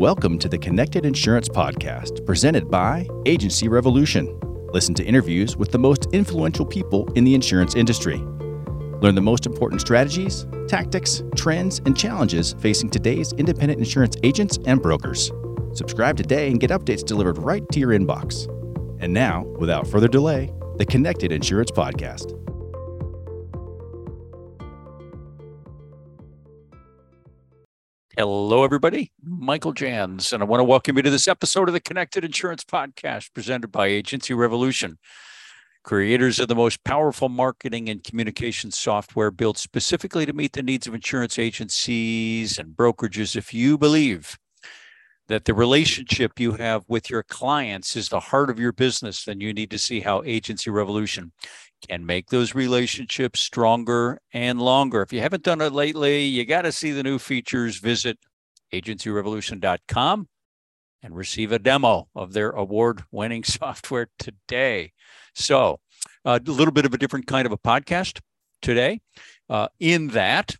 Welcome to the Connected Insurance Podcast, presented by Agency Revolution. Listen to interviews with the most influential people in the insurance industry. Learn the most important strategies, tactics, trends, and challenges facing today's independent insurance agents and brokers. Subscribe today and get updates delivered right to your inbox. And now, without further delay, the Connected Insurance Podcast. Hello, everybody. Michael Jans, and I want to welcome you to this episode of the Connected Insurance Podcast presented by Agency Revolution, creators of the most powerful marketing and communication software built specifically to meet the needs of insurance agencies and brokerages. If you believe that the relationship you have with your clients is the heart of your business, then you need to see how Agency Revolution can make those relationships stronger and longer. If you haven't done it lately, you got to see the new features. Visit agencyrevolution.com and receive a demo of their award winning software today. So, a little bit of a different kind of a podcast today, uh, in that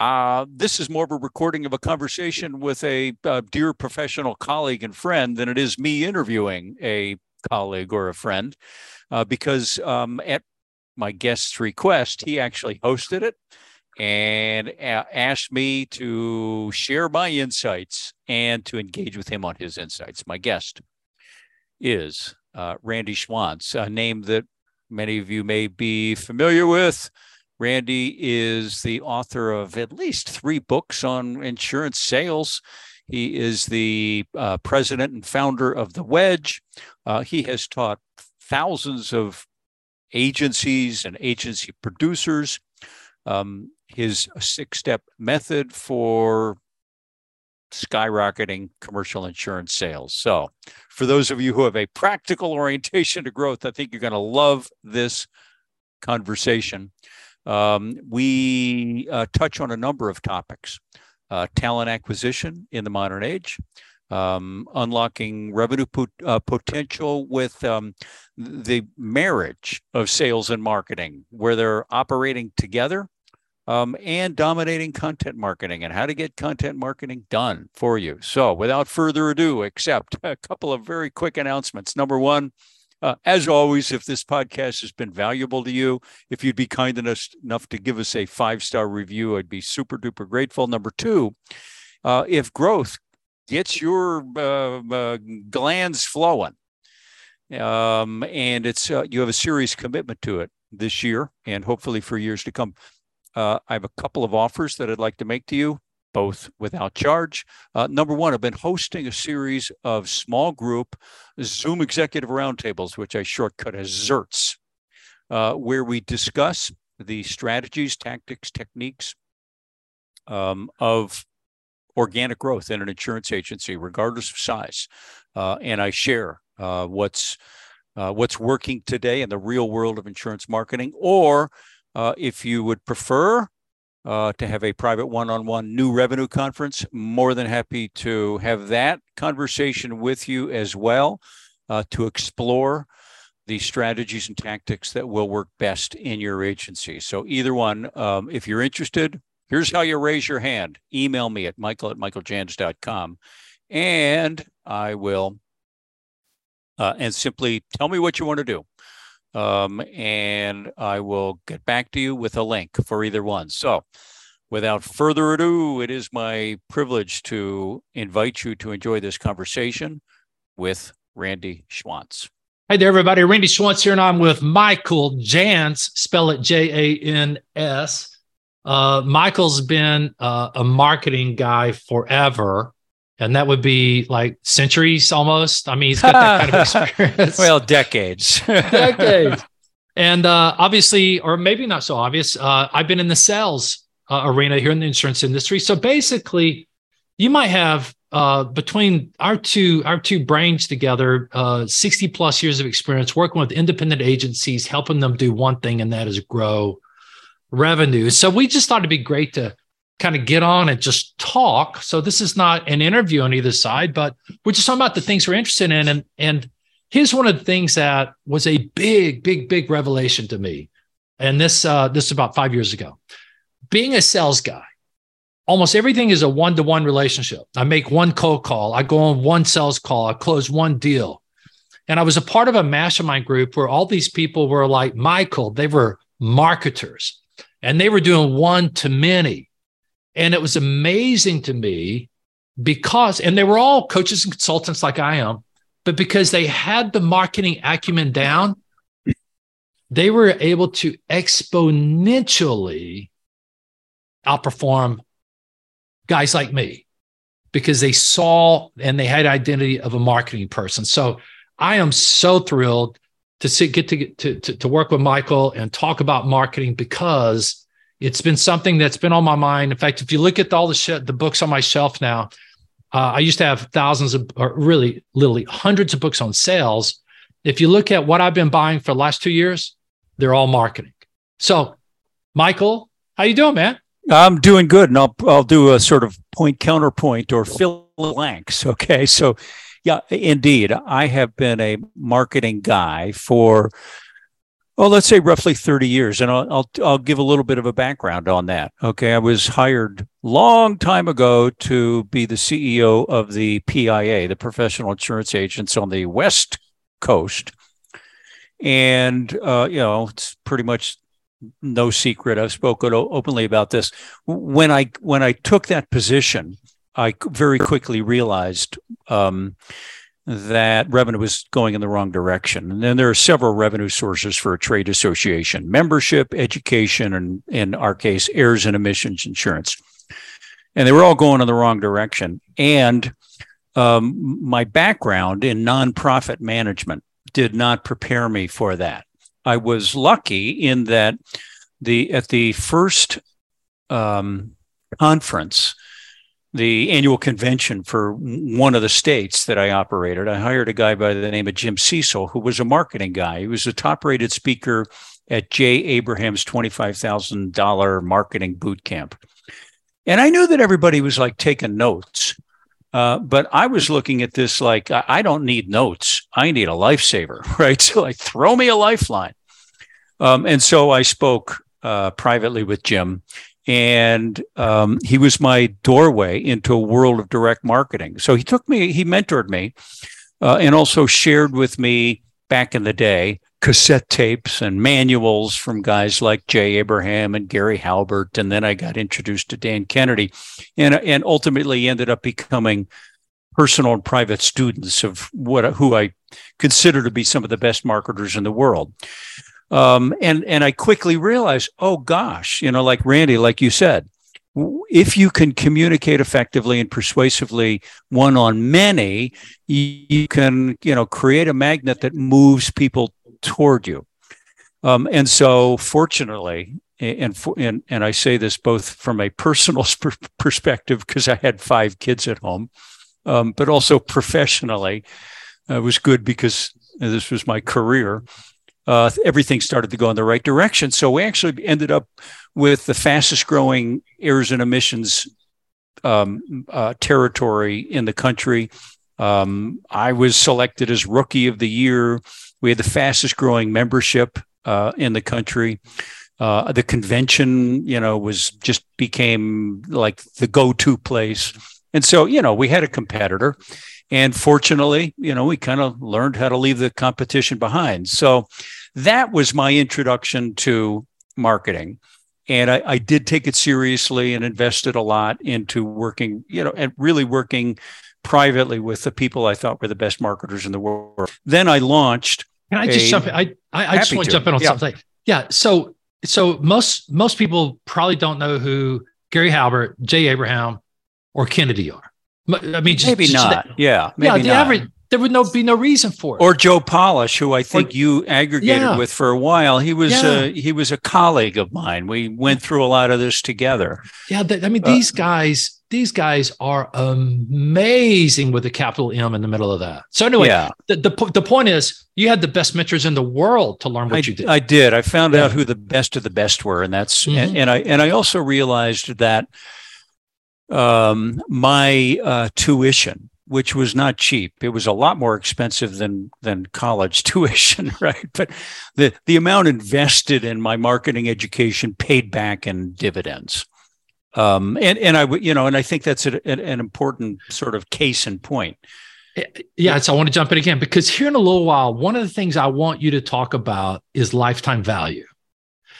uh, this is more of a recording of a conversation with a, a dear professional colleague and friend than it is me interviewing a colleague or a friend uh, because um, at my guest's request, he actually hosted it and a- asked me to share my insights and to engage with him on his insights. My guest is uh, Randy Schwantz, a name that many of you may be familiar with. Randy is the author of at least three books on insurance sales. He is the uh, president and founder of The Wedge. Uh, he has taught thousands of agencies and agency producers. Um, his six step method for skyrocketing commercial insurance sales. So, for those of you who have a practical orientation to growth, I think you're going to love this conversation. Um, we uh, touch on a number of topics uh, talent acquisition in the modern age, um, unlocking revenue uh, potential with um, the marriage of sales and marketing, where they're operating together, um, and dominating content marketing and how to get content marketing done for you. So, without further ado, except a couple of very quick announcements. Number one, uh, as always, if this podcast has been valuable to you, if you'd be kind enough, enough to give us a five star review, I'd be super duper grateful. Number two, uh, if growth gets your uh, uh, glands flowing. Um, and it's uh, you have a serious commitment to it this year and hopefully for years to come. Uh, I have a couple of offers that I'd like to make to you, both without charge. Uh, number one, I've been hosting a series of small group Zoom executive roundtables, which I shortcut as ZERTs, uh, where we discuss the strategies, tactics, techniques um, of organic growth in an insurance agency, regardless of size. Uh, and I share uh, what's uh, what's working today in the real world of insurance marketing, or uh, if you would prefer uh, to have a private one-on-one new revenue conference, more than happy to have that conversation with you as well uh, to explore the strategies and tactics that will work best in your agency. So either one, um, if you're interested, Here's how you raise your hand. Email me at michael at michaeljans.com and I will, uh, and simply tell me what you want to do. Um, and I will get back to you with a link for either one. So, without further ado, it is my privilege to invite you to enjoy this conversation with Randy Schwantz. Hey there, everybody. Randy Schwantz here, and I'm with Michael Jans, spell it J A N S. Uh, Michael's been uh, a marketing guy forever, and that would be like centuries almost. I mean, he's got that kind of experience. well, decades. decades. And uh, obviously, or maybe not so obvious, uh, I've been in the sales uh, arena here in the insurance industry. So basically, you might have uh, between our two our two brains together, uh, sixty plus years of experience working with independent agencies, helping them do one thing, and that is grow revenue. So we just thought it'd be great to kind of get on and just talk. So this is not an interview on either side, but we're just talking about the things we're interested in. And and here's one of the things that was a big, big, big revelation to me. And this uh, this is about five years ago. Being a sales guy, almost everything is a one to one relationship. I make one cold call, I go on one sales call, I close one deal. And I was a part of a mastermind group where all these people were like Michael, they were marketers and they were doing one to many. And it was amazing to me because, and they were all coaches and consultants like I am, but because they had the marketing acumen down, they were able to exponentially outperform guys like me because they saw and they had identity of a marketing person. So I am so thrilled to see, get to, get to, to, to work with Michael and talk about marketing because it's been something that's been on my mind. In fact, if you look at all the shit, the books on my shelf now, uh, I used to have thousands of, or really, literally hundreds of books on sales. If you look at what I've been buying for the last two years, they're all marketing. So, Michael, how you doing, man? I'm doing good, and I'll I'll do a sort of point counterpoint or fill blanks. Okay, so yeah, indeed, I have been a marketing guy for well, let's say roughly 30 years. And I'll, I'll, I'll give a little bit of a background on that. Okay. I was hired long time ago to be the CEO of the PIA, the professional insurance agents on the West Coast. And, uh, you know, it's pretty much no secret. I've spoken openly about this. When I, when I took that position, I very quickly realized, um, that revenue was going in the wrong direction. And then there are several revenue sources for a trade association membership, education, and in our case, errors and omissions insurance. And they were all going in the wrong direction. And um, my background in nonprofit management did not prepare me for that. I was lucky in that the at the first um, conference the annual convention for one of the states that I operated, I hired a guy by the name of Jim Cecil, who was a marketing guy. He was a top rated speaker at Jay Abraham's $25,000 marketing boot camp. And I knew that everybody was like taking notes. Uh, but I was looking at this like, I, don't need notes. I need a lifesaver, right? So like, throw me a lifeline. Um, and so I spoke uh, privately with Jim and um, he was my doorway into a world of direct marketing. So he took me, he mentored me, uh, and also shared with me back in the day cassette tapes and manuals from guys like Jay Abraham and Gary Halbert, and then I got introduced to Dan Kennedy, and and ultimately ended up becoming personal and private students of what who I consider to be some of the best marketers in the world. Um, and and I quickly realized, oh gosh, you know, like Randy, like you said, if you can communicate effectively and persuasively one on many, you can you know create a magnet that moves people toward you. Um, and so, fortunately, and, and and I say this both from a personal perspective because I had five kids at home, um, but also professionally, uh, it was good because this was my career uh, everything started to go in the right direction. So we actually ended up with the fastest growing errors and omissions um, uh, territory in the country. Um, I was selected as rookie of the year. We had the fastest growing membership uh, in the country. Uh, the convention, you know, was just became like the go-to place. And so, you know, we had a competitor. And fortunately, you know, we kind of learned how to leave the competition behind. So that was my introduction to marketing. And I, I did take it seriously and invested a lot into working, you know, and really working privately with the people I thought were the best marketers in the world. Then I launched. Can I just jump in? I, I, I just want to jump in on yeah. something. Yeah. So, so most, most people probably don't know who Gary Halbert, Jay Abraham, or Kennedy are. I mean, just, maybe just, not. yeah, maybe yeah. The not. average there would no be no reason for it. Or Joe Polish, who I think or, you aggregated yeah. with for a while. He was yeah. a, he was a colleague of mine. We went through a lot of this together. Yeah, I mean uh, these guys these guys are amazing with a capital M in the middle of that. So anyway, yeah. the, the, the point is you had the best mentors in the world to learn what I, you did. I did. I found yeah. out who the best of the best were. And that's, mm-hmm. and, and, I, and I also realized that um, my uh, tuition which was not cheap. It was a lot more expensive than than college tuition, right? But the the amount invested in my marketing education paid back in dividends. Um, and and I you know, and I think that's a, an, an important sort of case in point. Yeah, so I want to jump in again because here in a little while, one of the things I want you to talk about is lifetime value.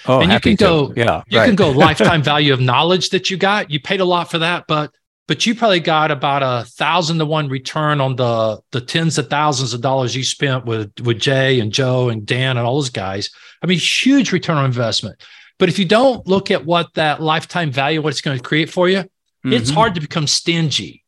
Oh, and you can go, yeah, you right. can go lifetime value of knowledge that you got. You paid a lot for that, but but you probably got about a thousand to one return on the the tens of thousands of dollars you spent with with Jay and Joe and Dan and all those guys. I mean, huge return on investment. But if you don't look at what that lifetime value, what it's going to create for you, mm-hmm. it's hard to become stingy.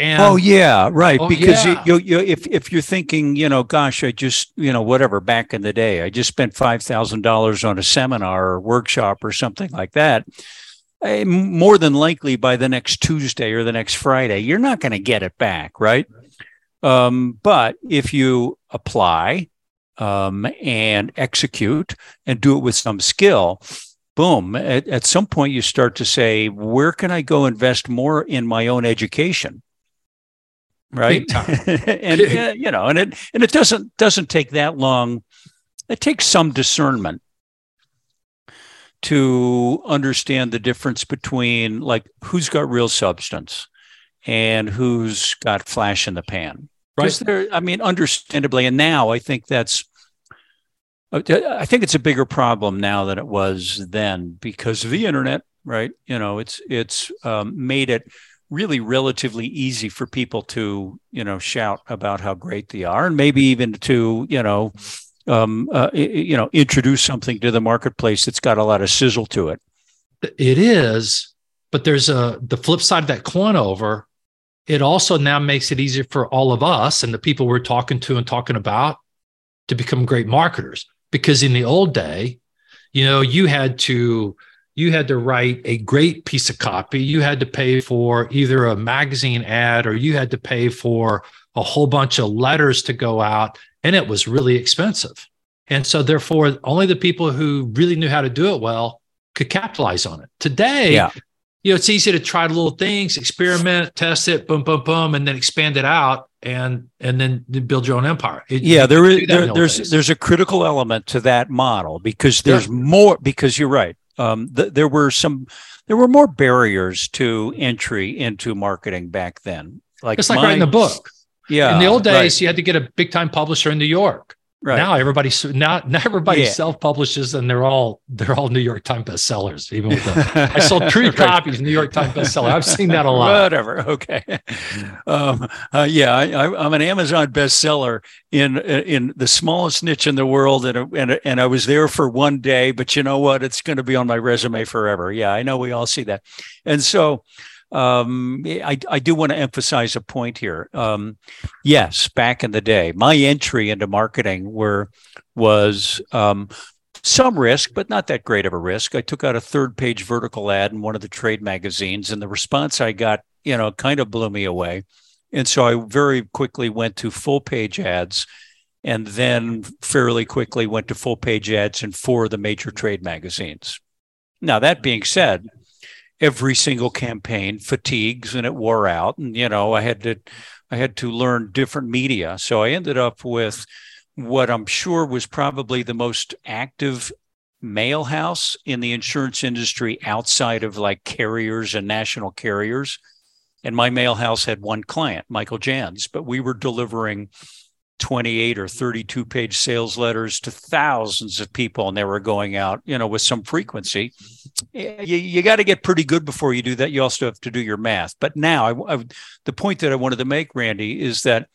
And, oh yeah, right. Oh, because yeah. You, you, if if you're thinking, you know, gosh, I just, you know, whatever. Back in the day, I just spent five thousand dollars on a seminar or workshop or something like that. I, more than likely, by the next Tuesday or the next Friday, you're not going to get it back, right? Um, but if you apply um, and execute and do it with some skill, boom! At, at some point, you start to say, "Where can I go invest more in my own education?" Right? and uh, you know and it and it doesn't doesn't take that long. It takes some discernment to understand the difference between like who's got real substance and who's got flash in the pan. Right. There i mean understandably and now i think that's uh, i think it's a bigger problem now than it was then because of the internet right? You know it's it's um, made it really relatively easy for people to you know shout about how great they are and maybe even to you know um, uh, you know introduce something to the marketplace that's got a lot of sizzle to it. It is but there's a the flip side of that coin over it also now makes it easier for all of us and the people we're talking to and talking about to become great marketers. Because in the old day you know you had to you had to write a great piece of copy. You had to pay for either a magazine ad or you had to pay for a whole bunch of letters to go out, and it was really expensive. And so, therefore, only the people who really knew how to do it well could capitalize on it. Today, yeah. you know, it's easy to try the little things, experiment, test it, boom, boom, boom, and then expand it out and and then build your own empire. It, yeah, there is there, there's days. there's a critical element to that model because there's yeah. more because you're right um, th- there were some there were more barriers to entry into marketing back then. Like it's like my, writing a book. Yeah. In the old days, right. you had to get a big time publisher in New York. Right. Now everybody now now everybody yeah. self publishes and they're all they're all New York Times bestsellers. Even with the I sold three right. copies New York Times bestseller. I've seen that a lot. Whatever. Okay. Um, uh, yeah, I, am an Amazon bestseller in in the smallest niche in the world, and and and I was there for one day. But you know what? It's going to be on my resume forever. Yeah, I know we all see that, and so um, I, I do want to emphasize a point here. Um, yes, back in the day, my entry into marketing were was um, some risk, but not that great of a risk. I took out a third page vertical ad in one of the trade magazines, and the response I got, you know, kind of blew me away. And so I very quickly went to full page ads and then fairly quickly went to full page ads in four of the major trade magazines. Now, that being said, every single campaign fatigues and it wore out. And you know i had to i had to learn different media. So i ended up with what i'm sure was probably the most active mail house in the insurance industry outside of like carriers and national carriers. And my mail house had one client michael jans but we were delivering 28 or 32 page sales letters to thousands of people and they were going out you know with some frequency. You, you got to get pretty good before you do that. You also have to do your math. But now I, I, the point that i wanted to make randy is that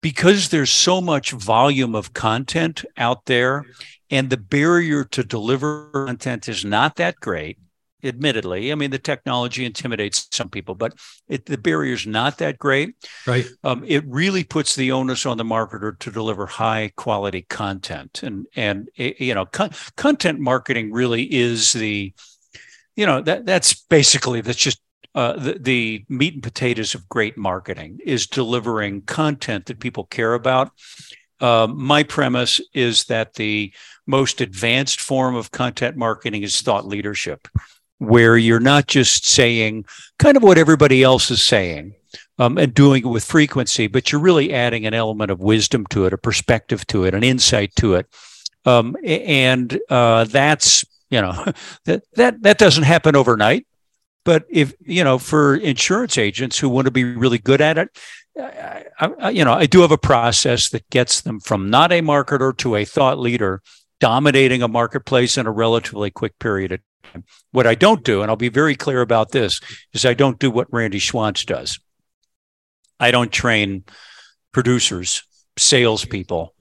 because there's so much volume of content out there and the barrier to deliver content is not that great admittedly. I mean, the technology intimidates some people, but it, the barrier is not that great. Right. Um, it really puts the onus on the marketer to deliver high quality content, and and eh, you know, con- content marketing really is the, you know, that that's basically that's just. Uh, the, the meat and potatoes of great marketing is delivering content that people care about. Uh, my premise is that the most advanced form of content marketing is thought leadership where you're not just saying kind of what everybody else is saying um, and doing it with frequency, but you're really adding an element of wisdom to it, a perspective to it, an insight to it. Um, and uh, that's you know that that that doesn't happen overnight. but if you know for insurance agents who want to be really good at it I, I, you know i do have a process that gets them from not a marketer to a thought leader dominating a marketplace in a relatively quick period of what i don't do and i'll be very clear about this is i don't do what randy schwantz does. I don't train producers salespeople.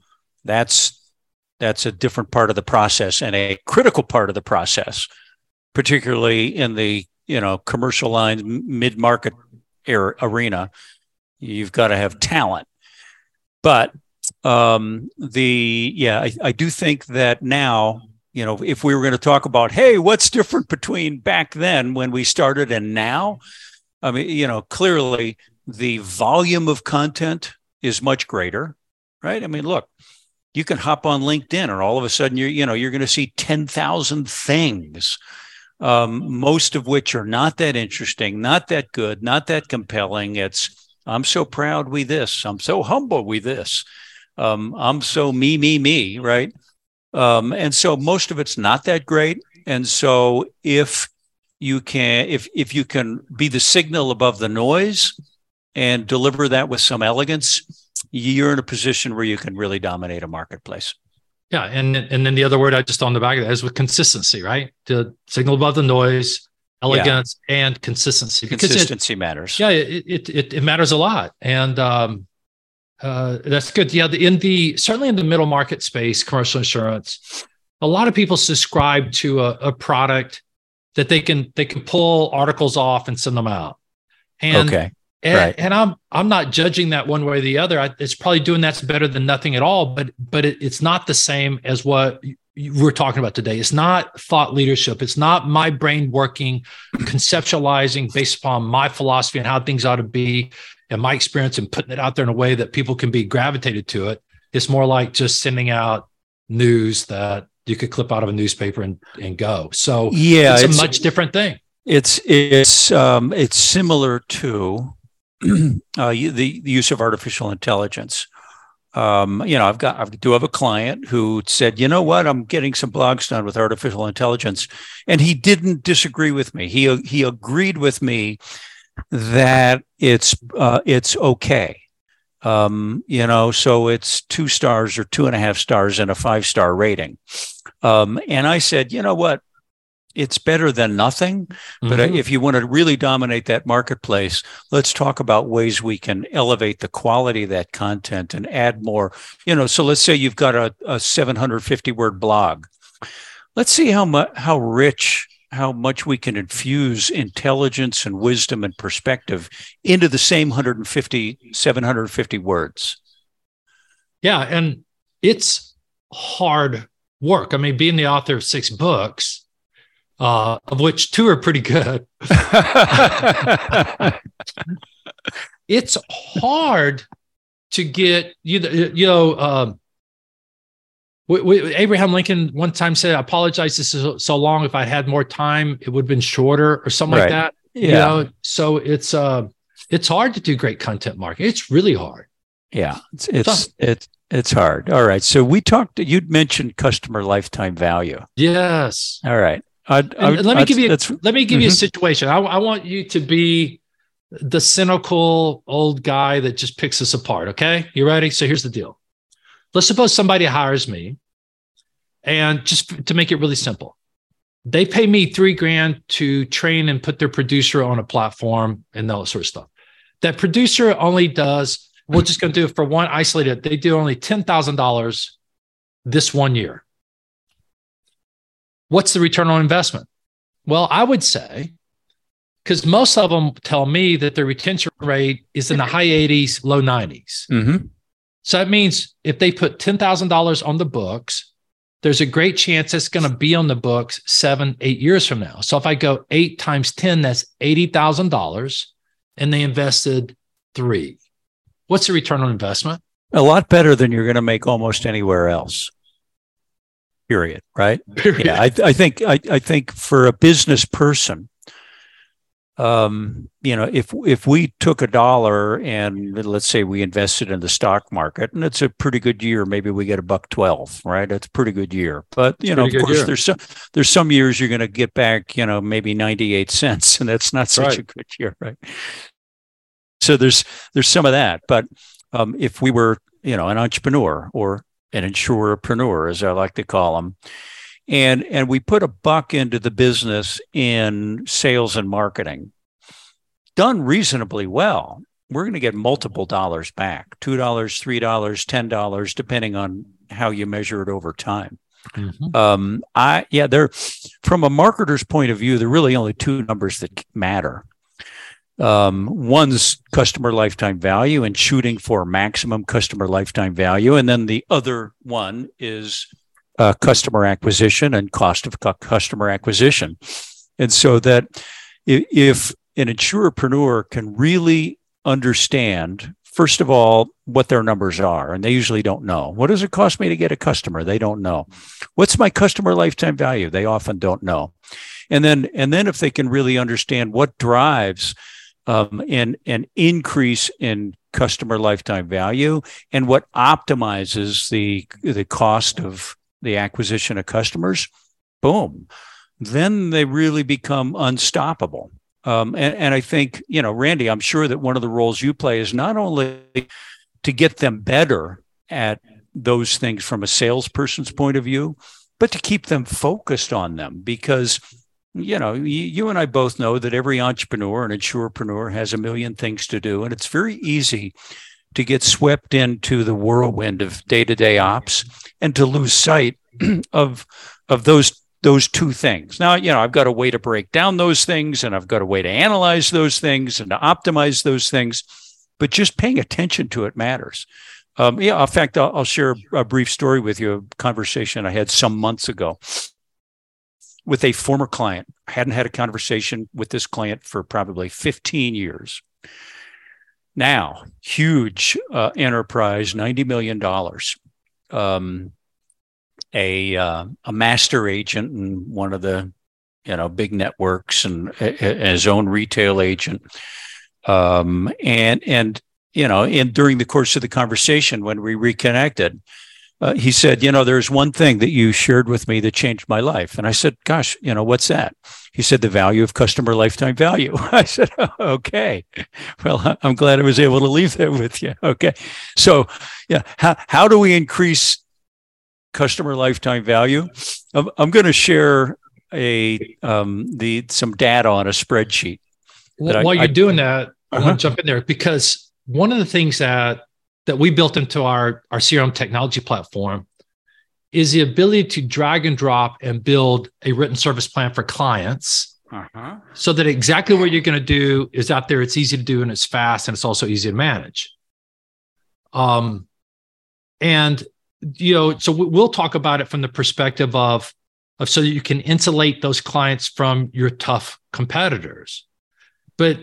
That's that's a different part of the process and a critical part of the process particularly in the you know commercial lines mid market arena. You've got to have talent. But um, the yeah I, I do think that now you know if we were going to talk about hey what's different between back then when we started and now i mean you know clearly the volume of content is much greater right i mean look you can hop on linkedin and all of a sudden you're you know you're going to see 10,000 things um, most of which are not that interesting, not that good, not that compelling. It's, I'm so proud we this, I'm so humble we this, um, I'm so me, me, me, right? Um, and so most of it's not that great. And so if you can, if if you can be the signal above the noise and deliver that with some elegance, you're in a position where you can really dominate a marketplace. Yeah, and and then the other word I just on the back of that is with consistency, right? To signal above the noise, elegance, yeah. and consistency. Because consistency it, matters. Yeah, it, it it matters a lot, and um, uh, that's good. Yeah, the, in the certainly in the middle market space, commercial insurance, a lot of people subscribe to a, a product that they can they can pull articles off and send them out. And okay. And, right. and I'm I'm not judging that one way or the other. I, it's probably doing that's better than nothing at all. But but it, it's not the same as what we're talking about today. It's not thought leadership. It's not my brain working, conceptualizing based upon my philosophy and how things ought to be and my experience and putting it out there in a way that people can be gravitated to it. It's more like just sending out news that you could clip out of a newspaper and, and go. So yeah, it's, it's a much different thing. It's it's um, it's similar to uh, the, the use of artificial intelligence. Um, you know, I've got I do have a client who said, you know what, I'm getting some blogs done with artificial intelligence, and he didn't disagree with me. He he agreed with me that it's uh, it's okay. Um, you know, so it's two stars or two and a half stars and a five star rating. Um, and I said, you know what, it's better than nothing. But mm-hmm. if you want to really dominate that marketplace, let's talk about ways we can elevate the quality of that content and add more. You know, so let's say you've got a, a 750 word blog. Let's see how much how rich how much we can infuse intelligence and wisdom and perspective into the same 150 750 words. Yeah, and it's hard work. I mean, being the author of six books, uh, of which two are pretty good. it's hard to get you you know um, we, we, Abraham Lincoln one time said, "I apologize. This is so long. If I had more time, it would have been shorter, or something right. like that." Yeah. You know, so it's uh, it's hard to do great content marketing. It's really hard. Yeah, it's it's it's it's hard. All right. So we talked. You'd mentioned customer lifetime value. Yes. All right. I'd, I'd, let me give you let me give mm-hmm. you a mm-hmm. situation. I, I want you to be the cynical old guy that just picks us apart. Okay, you ready? So here's the deal. Let's suppose somebody hires me, and just to make it really simple, they pay me three grand to train and put their producer on a platform and all that sort of stuff. That producer only does. We're just going to do it for one isolated. They do only ten thousand dollars this one year what's the return on investment? Well, I would say, because most of them tell me that their retention rate is in the high 80s, low 90s. Mm-hmm. So that means if they put $10,000 on the books, there's a great chance it's going to be on the books seven, eight years from now. So if I go eight times 10, that's $80,000 and they invested three. What's the return on investment? A lot better than you're going to make almost anywhere else period right period. yeah I, I think I, I think for a business person um, you know, if if we took a dollar and let's say we invested in the stock market, and it's a pretty good year, maybe we get a buck twelve, right? That's a pretty good year. But you know, of course, year. there's some there's some years you're going to get back, you know, maybe ninety eight cents, and that's not such right. a good year, right? So there's there's some of that. But um, if we were, you know, an entrepreneur or an insurerpreneur, as I like to call them, and and we put a buck into the business in sales and marketing. Done reasonably well. We're going to get multiple dollars back $2 $3 $10 depending on how you measure it over time. Mm-hmm. um, i yeah there from a marketer's point of view there are really only two numbers that matter. Um, one's customer lifetime value and shooting for maximum customer lifetime value and then the other one is uh, customer acquisition and cost of customer acquisition. And so that if an insurerpreneur can really understand, first of all, what their numbers are, and they usually don't know. What does it cost me to get a customer? They don't know. What's my customer lifetime value? They often don't know. And then, and then if they can really understand what drives um, an, an increase in customer lifetime value and what optimizes the, the cost of the acquisition of customers, boom, then they really become unstoppable. Um, and, and I think, you know, Randy, I'm sure that one of the roles you play is not only to get them better at those things from a salesperson's point of view, but to keep them focused on them because you know, you, and I both know that every entrepreneur and insurerpreneur has a million things to do, and it's very easy to get swept into the whirlwind of day-to-day ops and to lose sight of of those those two things. Now, you know, I've got a way to break down those things and I've got a way to analyze those things and to optimize those things, but just paying attention to it matters. Um, yeah, in fact, I'll, I'll share a brief story with you, a conversation I had some months ago with a former client. I hadn't had a conversation with this client for probably 15 years. Now, huge uh, enterprise, $90 million. Um, a, uh, a master agent in one of the you know big networks and his own retail agent um, and and you know and during the course of the conversation when we reconnected uh, he said you know there's one thing that you shared with me that changed my life and i said gosh you know what's that he said the value of customer lifetime value. I said, oh, okay. Well, I'm glad I was able to leave that with you. Okay. So, yeah, how, how do we increase customer lifetime value? I'm, I'm going to share a um, the some data on a spreadsheet. Well, while I, you're I, doing that, I uh-huh. want to jump in there because one of the things that that we built into our our CRM technology platform is the ability to drag and drop and build a written service plan for clients uh-huh. so that exactly what you're going to do is out there it's easy to do and it's fast and it's also easy to manage um and you know so we'll talk about it from the perspective of of so that you can insulate those clients from your tough competitors but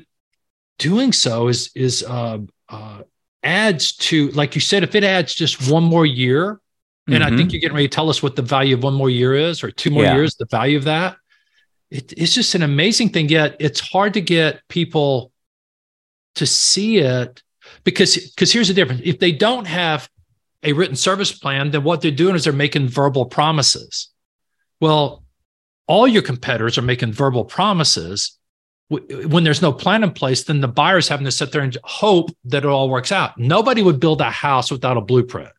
doing so is is uh, uh adds to like you said if it adds just one more year and mm-hmm. I think mm-hmm. you're getting ready to tell us what the value of one more year is, or two more yeah. years, the value of that. It, it's just an amazing thing. Yet it's hard to get people to see it because because here's the difference. If they don't have a written service plan, then what they're doing is they're making verbal promises. Well, all your competitors are making verbal promises. When there's no plan in place, then the buyer's having to sit there and hope that it all works out. Nobody would build a house without a blueprint.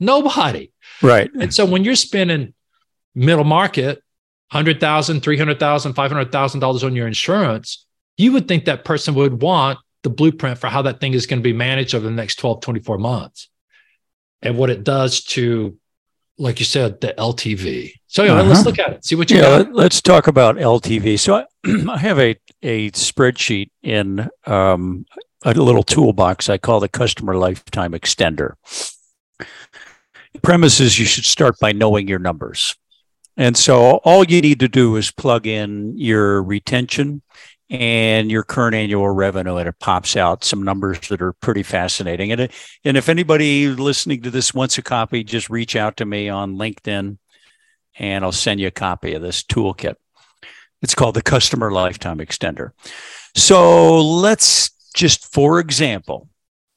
Nobody. Right. And so when you're spending middle market, $100,000, $300,000, $500,000 on your insurance, you would think that person would want the blueprint for how that thing is going to be managed over the next 12, 24 months and what it does to, like you said, the LTV. So anyway, uh-huh. let's look at it, see what you yeah, got. Let's talk about LTV. So I, I have a, a spreadsheet in um, a little toolbox I call the customer lifetime extender premise is you should start by knowing your numbers. And so all you need to do is plug in your retention and your current annual revenue, and it pops out some numbers that are pretty fascinating. And, and if anybody listening to this wants a copy, just reach out to me on LinkedIn and I'll send you a copy of this toolkit. It's called the customer lifetime extender. So let's just, for example,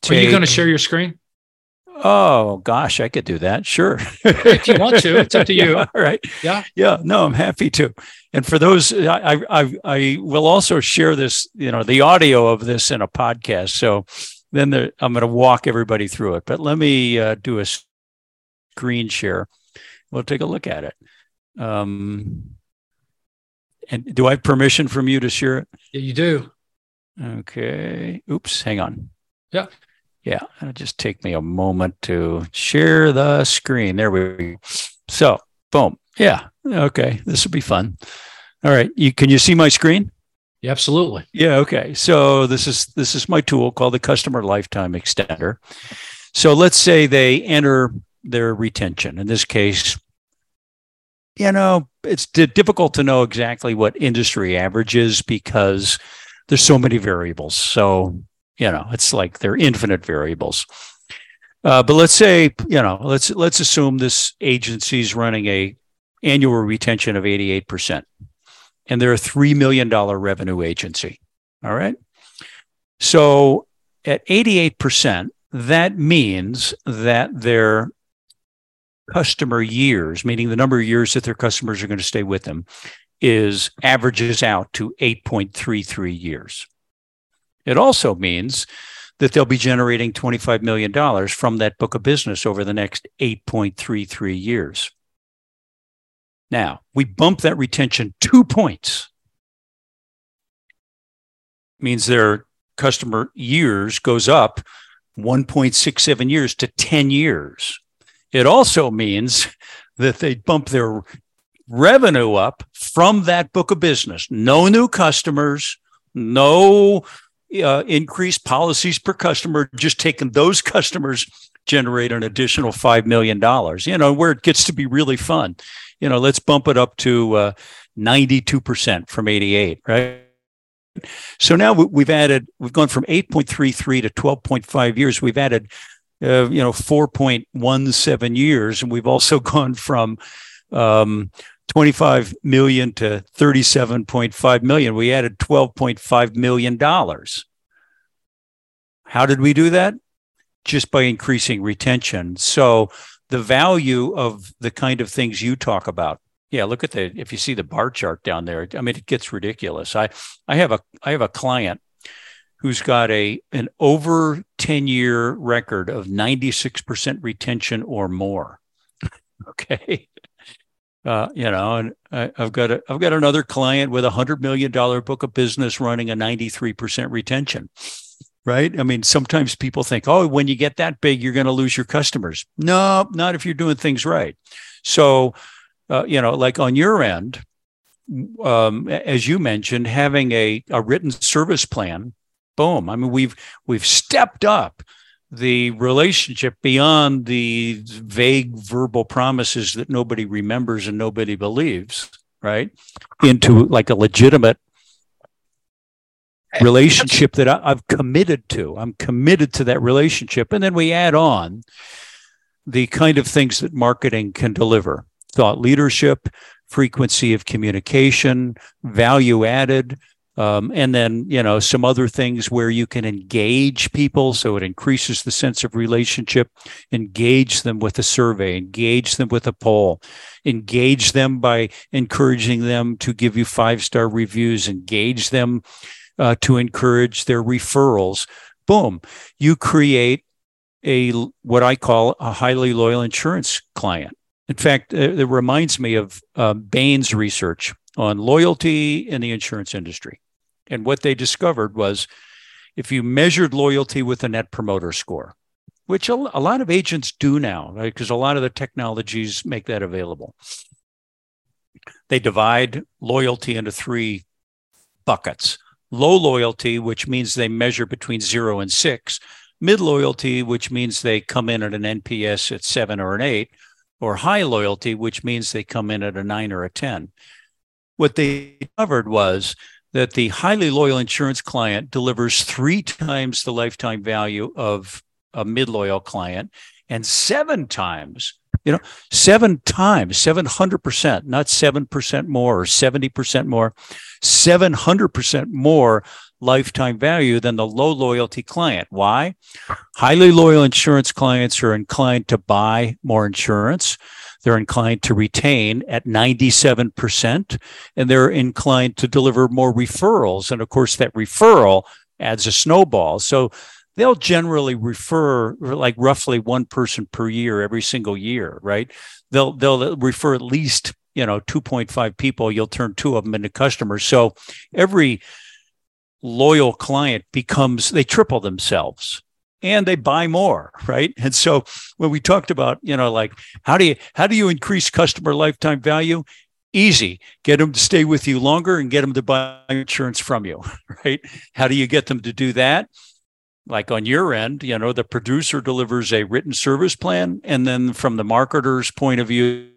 Are you going to share your screen? Oh gosh, I could do that. Sure. if you want to, it's up to you. Yeah, all right. Yeah. Yeah. No, I'm happy to. And for those, I, I, I will also share this, you know, the audio of this in a podcast. So then there, I'm going to walk everybody through it. But let me uh, do a screen share. We'll take a look at it. Um, and do I have permission from you to share it? Yeah, you do. Okay. Oops. Hang on. Yeah. Yeah. It'll just take me a moment to share the screen. There we go. So, boom. Yeah. Okay. This will be fun. All right. You can you see my screen? Yeah, absolutely. Yeah. Okay. So this is this is my tool called the customer lifetime extender. So let's say they enter their retention. In this case, you know, it's d- difficult to know exactly what industry average is because there's so many variables. So you know, it's like they're infinite variables. Uh, but let's say, you know, let's let's assume this agency is running a annual retention of 88%. And they're a $3 million revenue agency. All right. So at 88%, that means that their customer years, meaning the number of years that their customers are going to stay with them, is averages out to 8.33 years. It also means that they'll be generating $25 million from that book of business over the next 8.33 years. Now, we bump that retention two points. Means their customer years goes up 1.67 years to 10 years. It also means that they bump their revenue up from that book of business. No new customers, no uh, increased policies per customer, just taking those customers generate an additional $5 million, you know, where it gets to be really fun. You know, let's bump it up to uh, 92% from 88, right? So now we've added, we've gone from 8.33 to 12.5 years. We've added, uh, you know, 4.17 years. And we've also gone from um, 25 million to 37.5 million. We added 12.5 million dollars. How did we do that? Just by increasing retention. So the value of the kind of things you talk about. Yeah, look at the if you see the bar chart down there. I mean, it gets ridiculous. I I have a I have a client who's got a an over 10 year record of 96% retention or more. okay uh, you know, and I, have got a, I've got another client with a hundred million dollar book of business running a 93% retention. Right. I mean, sometimes people think, oh, when you get that big, you're going to lose your customers. No, not if you're doing things right. So, uh, you know, like on your end, um, as you mentioned, having a, a written service plan, boom. I mean, we've we've stepped up the relationship beyond the vague verbal promises that nobody remembers and nobody believes, right? Into like a legitimate relationship that I, have committed to. I'm committed to that relationship. And then we add on the kind of things that marketing can deliver thought leadership, frequency of communication, value added, um, and then, you know, some other things where you can engage people. So it increases the sense of relationship, engage them with a survey, engage them with a poll, engage them by encouraging them to give you five star reviews, engage them uh, to encourage their referrals. Boom. You create a what I call a highly loyal insurance client. In fact, it reminds me of uh, Bain's research on loyalty in the insurance industry. And what they discovered was if you measured loyalty with a net promoter score, which a, lot of agents do now, because right? a lot of the technologies make that available. They divide loyalty into three buckets low loyalty, which means they measure between zero and six, mid loyalty, which means they come in at an NPS at seven or an eight, or high loyalty, which means they come in at a nine or a 10. What they discovered was that the highly loyal insurance client delivers three times the lifetime value of a mid loyal client and seven times You know, seven times, 700%, not 7% more or 70% more, 700% more lifetime value than the low loyalty client. Why? Highly loyal insurance clients are inclined to buy more insurance. They're inclined to retain at 97%, and they're inclined to deliver more referrals. And of course, that referral adds a snowball. So they'll generally refer like roughly one person per year every single year, right? They'll they'll refer at least you know 2.5 people. You'll turn two of them into customers. So every loyal client becomes they triple themselves and they buy more right? And so when we talked about you know like how do you how do you increase customer lifetime value? Easy. Get them to stay with you longer and get them to buy insurance from you right? How do you get them to do that? Like on your end you know the producer delivers a written service plan and then from the marketer's point of view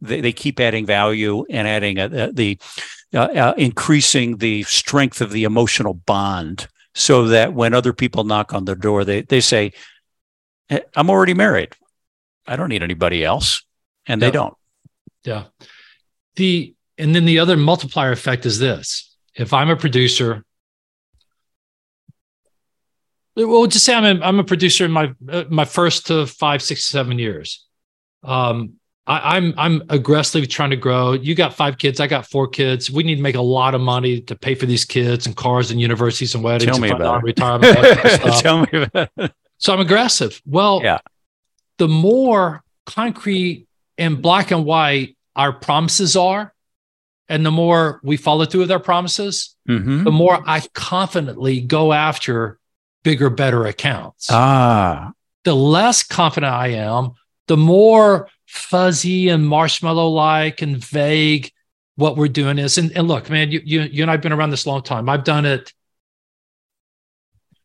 they, they keep adding value and adding a, a, the uh, uh, increasing the strength of the emotional bond so that when other people knock on the door, they, they say, I'm already married. I don't need anybody else. And they don't. Yeah. The, and then the other multiplier effect is this. If I'm a producer, well, just say I'm a, I'm a producer in my, uh, my first to five, six, seven years. Um, I, am I'm, I'm aggressively trying to grow. You got five kids, I got four kids. We need to make a lot of money to pay for these kids and cars and universities and weddings. Tell me about retirement. Tell me about it. So I'm aggressive. Well, yeah. The more concrete and black and white our promises are, and the more we follow through with our promises, mm-hmm. the more I confidently go after bigger, better accounts. Ah. The less confident I am, the more fuzzy and marshmallow like and vague what we're doing is. And, and look, man, you, you, you and I've been around this long time. I've done it.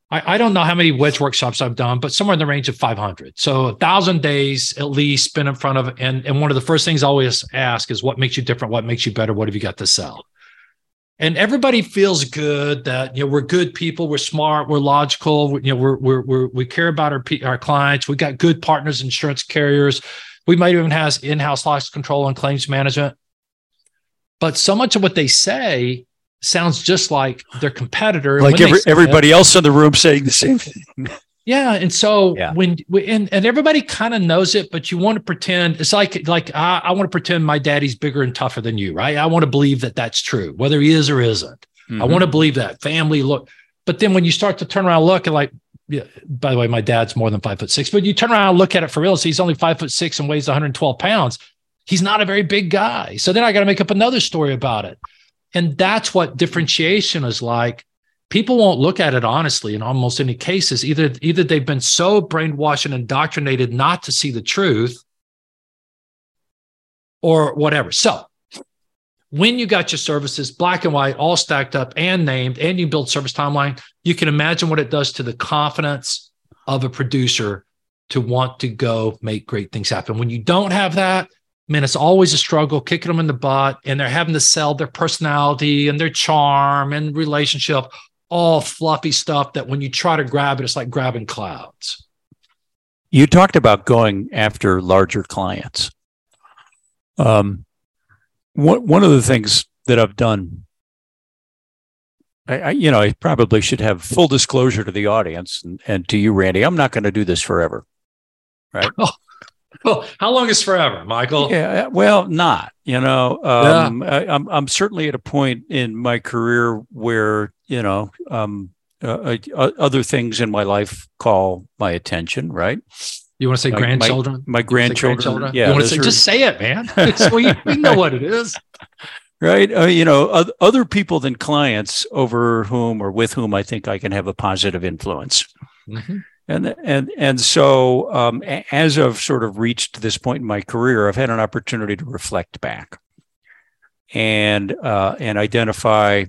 I, I don't know how many wedge workshops I've done, but somewhere in the range of 500. So a thousand days at least been in front of, and, and one of the first things I always ask is what makes you different? What makes you better? What have you got to sell? and everybody feels good that you know we're good people we're smart we're logical you know we're, we're, we're we care about our our clients we got good partners insurance carriers we might even have in-house loss control and claims management. But so much of what they say sounds just like their competitor. Like every, everybody it, else in the room saying the same thing. Yeah, and so yeah. when and, and everybody kind of knows it, but you want to pretend it's like like I, I, want to pretend my daddy's bigger and tougher than you, right? I want to believe that that's true, whether he is or isn't. Mm-hmm. I want to believe that family look, but then when you start to turn around, look and like yeah, by the way, my dad's more than five foot six, but you turn around and look at it for real. So he's only five foot six and weighs 112 pounds. He's not a very big guy. So then I got to make up another story about it. And that's what differentiation is like. People won't look at it honestly in almost any cases. Either, either they've been so brainwashed and indoctrinated not to see the truth or whatever. So when you got your services black and white, all stacked up and named, and you build service timeline, you can imagine what it does to the confidence of a producer to want to go make great things happen. When you don't have that, man, it's always a struggle, kicking them in the butt, and they're having to sell their personality and their charm and relationship, all fluffy stuff that when you try to grab it, it's like grabbing clouds. You talked about going after larger clients. Um, one one of the things that I've done, I, I, you know, I probably should have full disclosure to the audience and, and to you, Randy. I'm not going to do this forever, right? Oh, well, how long is forever, Michael? Yeah, well, not. You know, um, yeah. I, am I'm, I'm certainly at a point in my career where you know, um, uh, uh, other things in my life call my attention, right? You want to say my, grandchildren? My, my grandchildren. grandchildren. Yeah. You want to say, are... just say it, man. we, we know what it is. Right. Uh, you know, other people than clients over whom or with whom I think I can have a positive influence. Mm-hmm. And, and, and so um, as I've sort of reached this point in my career, I've had an opportunity to reflect back and, uh, and identify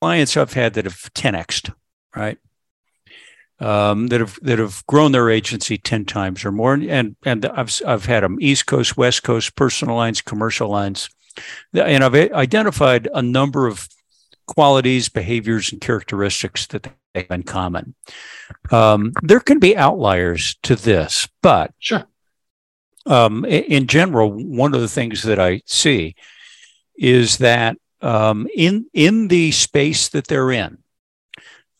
clients I've had that have 10xed, right? Um, that have that have grown their agency ten times or more, and and I've I've had them East Coast, West Coast, personal lines, commercial lines, and I've identified a number of qualities, behaviors, and characteristics that they have in common. Um, there can be outliers to this, but sure. Um, in general, one of the things that I see is that um, in in the space that they're in,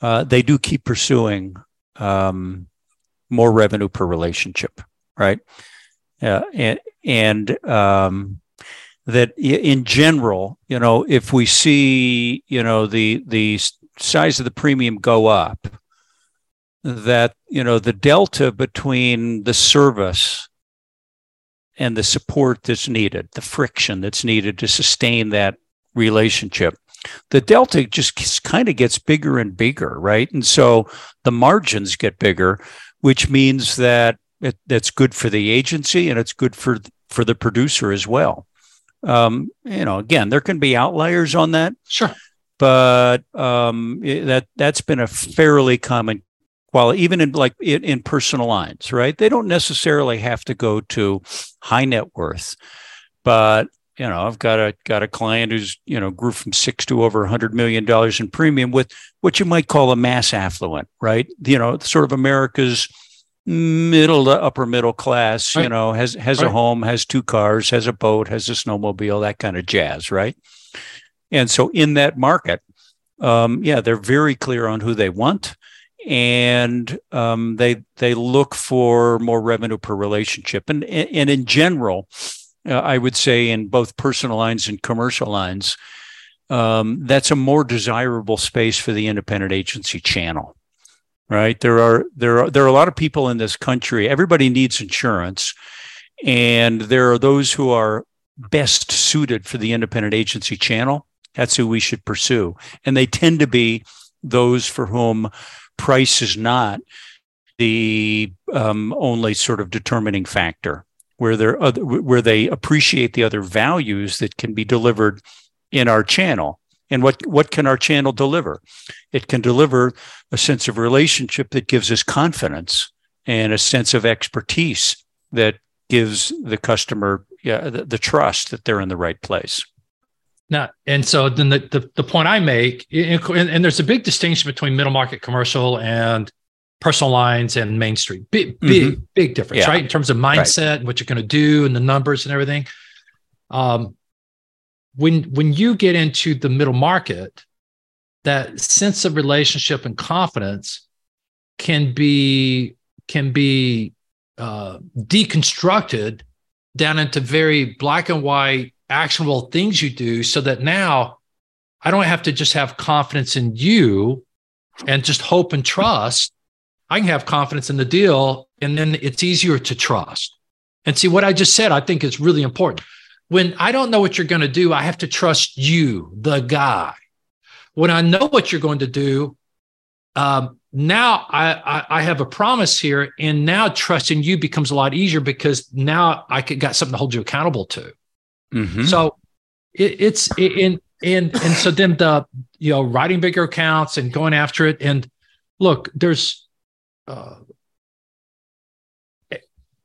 uh, they do keep pursuing um, more revenue per relationship, right? Uh, and and um, that in general, you know, if we see, you know, the the size of the premium go up, that you know the delta between the service and the support that's needed, the friction that's needed to sustain that relationship, the delta just kind of gets bigger and bigger, right? And so the margins get bigger, which means that it, that's good for the agency and it's good for for the producer as well. Um, you know, again, there can be outliers on that, sure, but um, it, that that's been a fairly common while even in like in, in, personal lines, right? They don't necessarily have to go to high net worth, but you know, I've got a got a client who's you know grew from six to over a hundred million dollars in premium with what you might call a mass affluent, right? You know, sort of America's middle to upper middle class. Right. You know, has has right. a home, has two cars, has a boat, has a snowmobile, that kind of jazz, right? And so in that market, um, yeah, they're very clear on who they want and um, they they look for more revenue per relationship. And and in general, uh, I would say in both personal lines and commercial lines, um, that's a more desirable space for the independent agency channel. Right there are there are there are a lot of people in this country. Everybody needs insurance, and there are those who are best suited for the independent agency channel. That's who we should pursue, and they tend to be those for whom price is not the um, only sort of determining factor where other, where they appreciate the other values that can be delivered in our channel. And what what can our channel deliver? It can deliver a sense of relationship that gives us confidence and a sense of expertise that gives the customer yeah, the, the trust that they're in the right place. Now, and so then the, the, the point I make, and, and, there's a big distinction between middle market commercial and personal lines and Main Street. Big, big, mm-hmm. big difference, yeah. right? In terms of mindset right. and what you're going to do and the numbers and everything. Um, when when you get into the middle market, that sense of relationship and confidence can be can be uh, deconstructed down into very black and white actionable things you do so that now I don't have to just have confidence in you and just hope and trust. I can have confidence in the deal and then it's easier to trust. And see what I just said, I think is really important. When I don't know what you're going to do, I have to trust you, the guy. When I know what you're going to do, um, now I, I, I, have a promise here, and now trusting you becomes a lot easier because now I got something to hold you accountable to. Mm-hmm. So it, it's in and and so then the you know writing bigger accounts and going after it and look there's uh,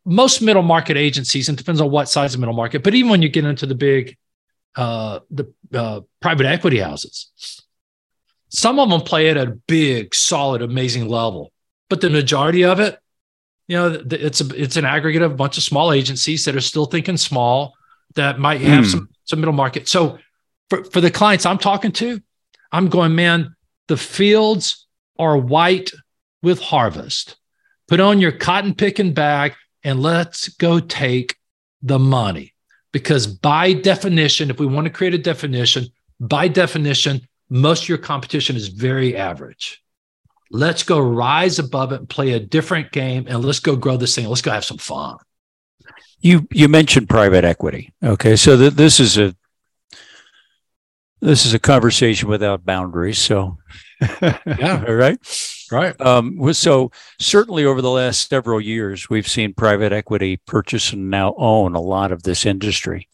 most middle market agencies and depends on what size of middle market but even when you get into the big uh, the uh, private equity houses some of them play at a big solid amazing level but the majority of it you know it's a it's an aggregate of a bunch of small agencies that are still thinking small that might have mm. some some middle market. So for, for the clients I'm talking to, I'm going, man, the fields are white with harvest. Put on your cotton picking bag and let's go take the money. Because by definition, if we want to create a definition, by definition, most of your competition is very average. Let's go rise above it and play a different game and let's go grow this thing. Let's go have some fun. You you mentioned private equity. Okay, so th- this is a this is a conversation without boundaries. So, yeah, all right, right. Um, so certainly over the last several years, we've seen private equity purchase and now own a lot of this industry.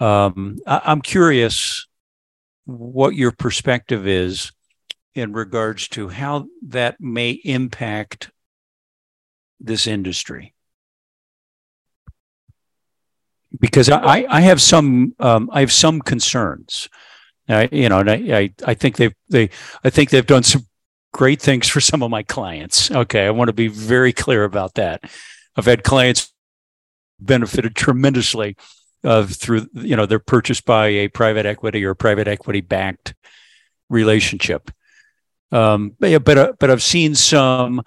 Um, I- I'm curious what your perspective is in regards to how that may impact this industry because I, I have some um, I have some concerns. I, you know, and I, I, I think they've they I think they've done some great things for some of my clients. Okay, I want to be very clear about that. I've had clients benefited tremendously uh, through you know they're purchased by a private equity or private equity backed relationship. Um, but but uh, but I've seen some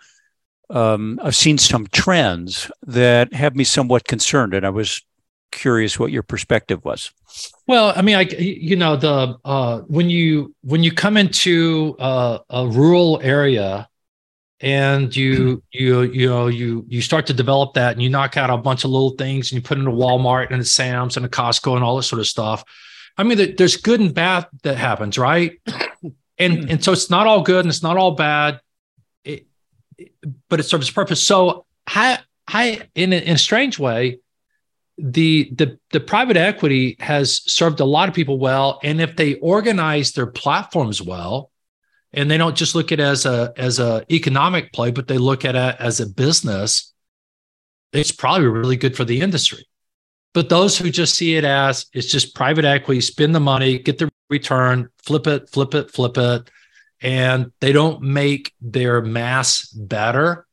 um, I've seen some trends that have me somewhat concerned, and I was curious what your perspective was. Well, I mean, I you know the uh, when you when you come into uh, a rural area and you you you know you you start to develop that and you knock out a bunch of little things and you put in a Walmart and a Sam's and a Costco and all this sort of stuff. I mean, there's good and bad that happens, right? And and so it's not all good and it's not all bad, it, it, but it serves its purpose. So I I in a, in a strange way, the the the private equity has served a lot of people well, and if they organize their platforms well and they don't just look at it as a as a economic play, but they look at it as a business, it's probably really good for the industry. But those who just see it as it's just private equity, spend the money, get the return, flip it, flip it, flip it, and they don't make their mass better,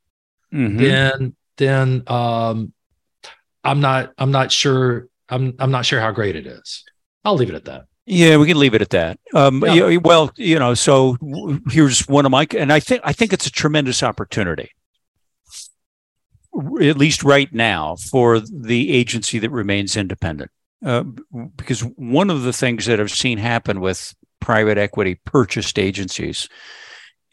mm-hmm. then then um, I'm not I'm not sure I'm I'm not sure how great it is. I'll leave it at that. Yeah, we can leave it at that. Um, yeah. well, you know, so here's one of my, and I think I think it's a tremendous opportunity, at least right now, for the agency that remains independent. Uh, because one of the things that I've seen happen with private equity purchased agencies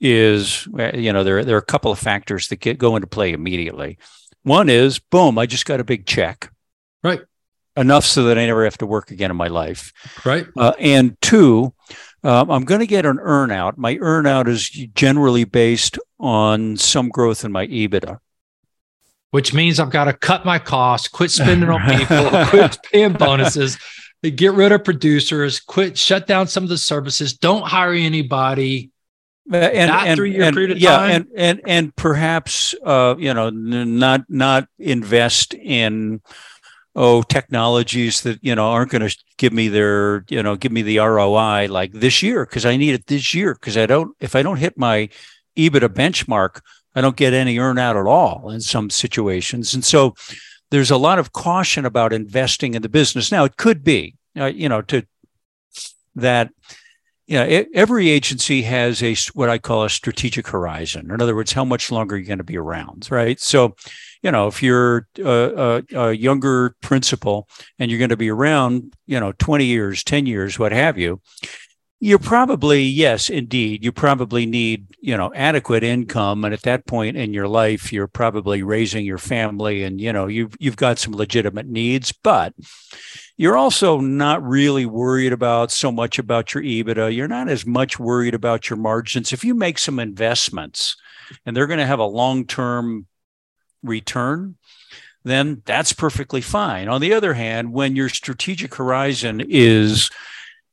is, uh, you know, there there are a couple of factors that get go into play immediately. One is, boom, I just got a big check. Right enough so that I never have to work again in my life. Right. Uh, and two, um, I'm going to get an earnout. My earnout is generally based on some growth in my EBITDA. Which means I've got to cut my costs, quit spending on people, quit paying bonuses, get rid of producers, quit, shut down some of the services, don't hire anybody. And, not and, three-year and, period of yeah, time. and and and perhaps uh, you know not not invest in oh technologies that you know aren't going to give me their you know give me the ROI like this year because I need it this year because I don't if I don't hit my EBITDA benchmark I don't get any earn out at all in some situations and so there's a lot of caution about investing in the business now it could be uh, you know to that you know, every agency has a what I call a strategic horizon. In other words, how much longer are you going to be around, right? So, you know, if you're a, a, a younger principal and you're going to be around, you know, 20 years, 10 years, what have you, you're probably yes, indeed, you probably need you know adequate income, and at that point in your life, you're probably raising your family, and you know you've you've got some legitimate needs, but you're also not really worried about so much about your EBITDA. You're not as much worried about your margins. If you make some investments and they're going to have a long term return, then that's perfectly fine. On the other hand, when your strategic horizon is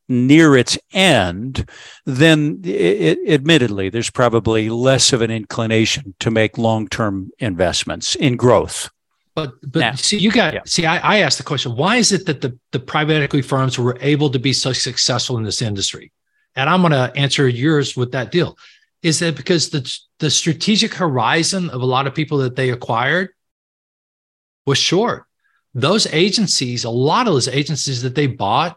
near its end, then it, admittedly, there's probably less of an inclination to make long term investments in growth. But but now, see, you got yeah. see. I, I asked the question: Why is it that the the private equity firms were able to be so successful in this industry? And I'm going to answer yours with that deal. Is that because the the strategic horizon of a lot of people that they acquired was short? Those agencies, a lot of those agencies that they bought,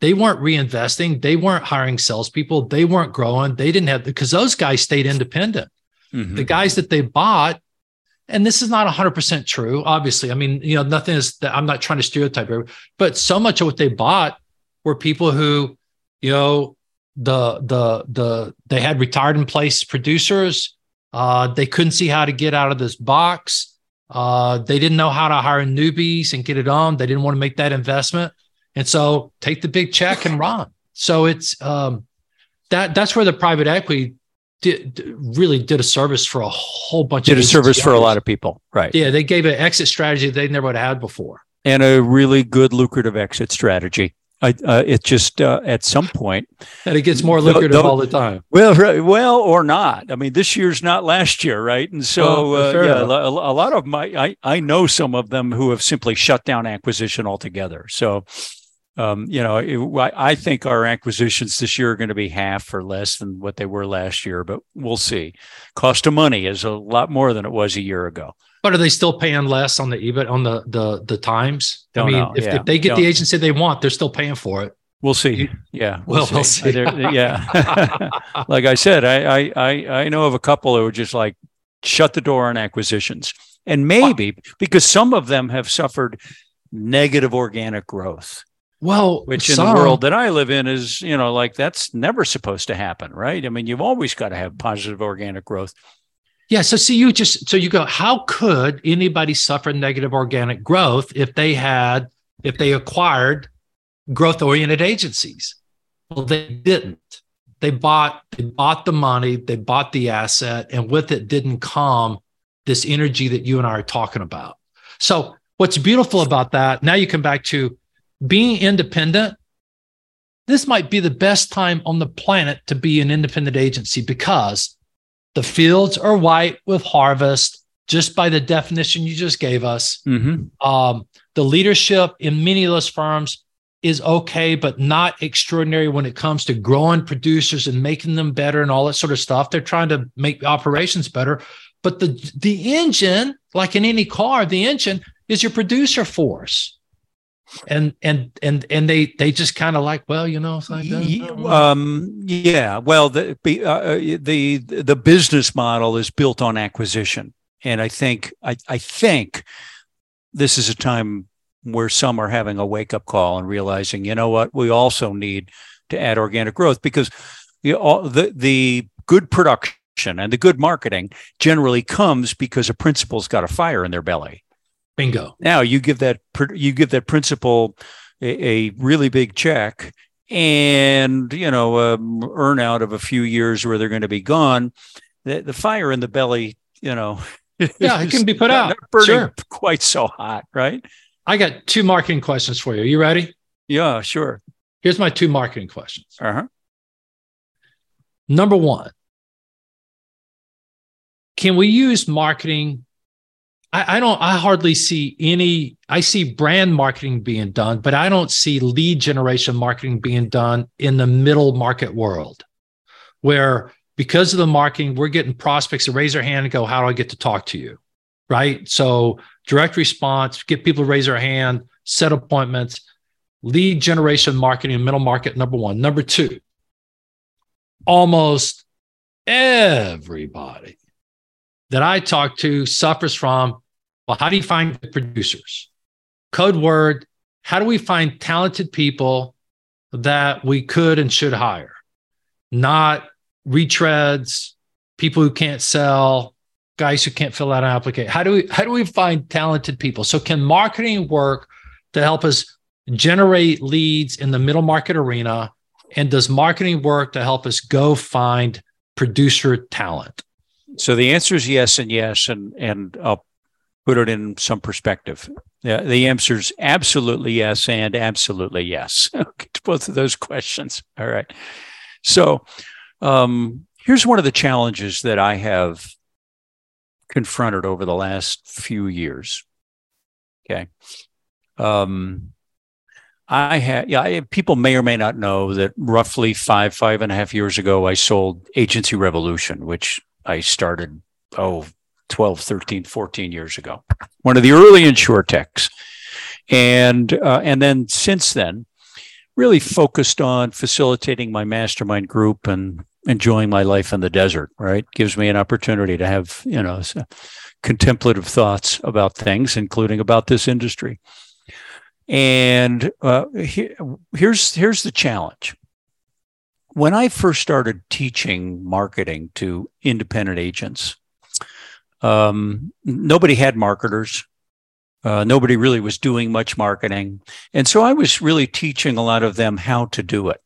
they weren't reinvesting, they weren't hiring salespeople, they weren't growing, they didn't have because those guys stayed independent. Mm-hmm. The guys that they bought and this is not 100% true obviously. I mean you know nothing is that i'm not trying to stereotype but so much of what they bought were people who you know the the the they had retired in place producers. Uh, they couldn't see how to get out of this box. Uh, they didn't know how to hire newbies and get it on. They didn't want to make that investment and so take the big check and run so it's um, that that's where the private equity did, really did a service for a whole bunch of did of a service for a lot of people right yeah they gave an exit strategy they never would have had before and a really good lucrative exit strategy I, uh, it just uh, at some point. and it gets more lucrative all the time. Well, well, or not. I mean, this year's not last year, right? And so, uh, yeah, a, a, lot of my, I, I know some of them who have simply shut down acquisition altogether. So, um, you know, it, I think our acquisitions this year are going to be half or less than what they were last year, but we'll see. Cost of money is a lot more than it was a year ago. But are they still paying less on the EBIT on the the the times? Don't I mean, if, Yeah. if they get Don't- the agency they want, they're still paying for it. We'll see. Yeah. Well, we'll see. There- yeah. like I said, I, I I I know of a couple who were just like shut the door on acquisitions, and maybe because some of them have suffered negative organic growth, Well, which in some- the world that I live in is you know like that's never supposed to happen, right? I mean, you've always got to have positive organic growth. Yeah. So see, you just so you go, how could anybody suffer negative organic growth if they had if they acquired growth oriented agencies? Well, they didn't. They bought they bought the money, they bought the asset, and with it didn't come this energy that you and I are talking about. So what's beautiful about that, now you come back to being independent. This might be the best time on the planet to be an independent agency because the fields are white with harvest, just by the definition you just gave us. Mm-hmm. Um, the leadership in many of those firms is okay, but not extraordinary when it comes to growing producers and making them better and all that sort of stuff. They're trying to make operations better. But the the engine, like in any car, the engine is your producer force. And and and and they they just kind of like, well, you know, like uh, Um, yeah, well, the uh, the the business model is built on acquisition, and I think I, I think this is a time where some are having a wake up call and realizing, you know what, we also need to add organic growth because all, the the good production and the good marketing generally comes because a principal's got a fire in their belly. Bingo. Now you give that you give that principal a, a really big check and you know um, earn out of a few years where they're going to be gone. The, the fire in the belly, you know, Yeah, it can be put not- out. not burning Sure. quite so hot, right? I got two marketing questions for you. Are You ready? Yeah, sure. Here's my two marketing questions. Uh huh. Number one, can we use marketing? I, I don't, I hardly see any, I see brand marketing being done, but I don't see lead generation marketing being done in the middle market world where because of the marketing, we're getting prospects to raise their hand and go, How do I get to talk to you? Right. So direct response, get people to raise their hand, set appointments, lead generation marketing, middle market, number one. Number two, almost everybody that I talk to suffers from well, how do you find good producers? Code word, how do we find talented people that we could and should hire? Not retreads, people who can't sell, guys who can't fill out an application. How do we how do we find talented people? So can marketing work to help us generate leads in the middle market arena? And does marketing work to help us go find producer talent? So the answer is yes and yes, and and I'll put it in some perspective. The answer is absolutely yes and absolutely yes. Okay, to both of those questions. All right. So um, here's one of the challenges that I have confronted over the last few years. Okay. Um, I had, yeah, I, people may or may not know that roughly five, five and a half years ago, I sold Agency Revolution, which I started, oh, 12, 13, 14 years ago. One of the early insurtechs. And, uh, and then since then, really focused on facilitating my mastermind group and enjoying my life in the desert, right? Gives me an opportunity to have, you know, contemplative thoughts about things, including about this industry. And uh, he, here's here's the challenge. When I first started teaching marketing to independent agents, um, nobody had marketers. Uh, nobody really was doing much marketing, and so I was really teaching a lot of them how to do it.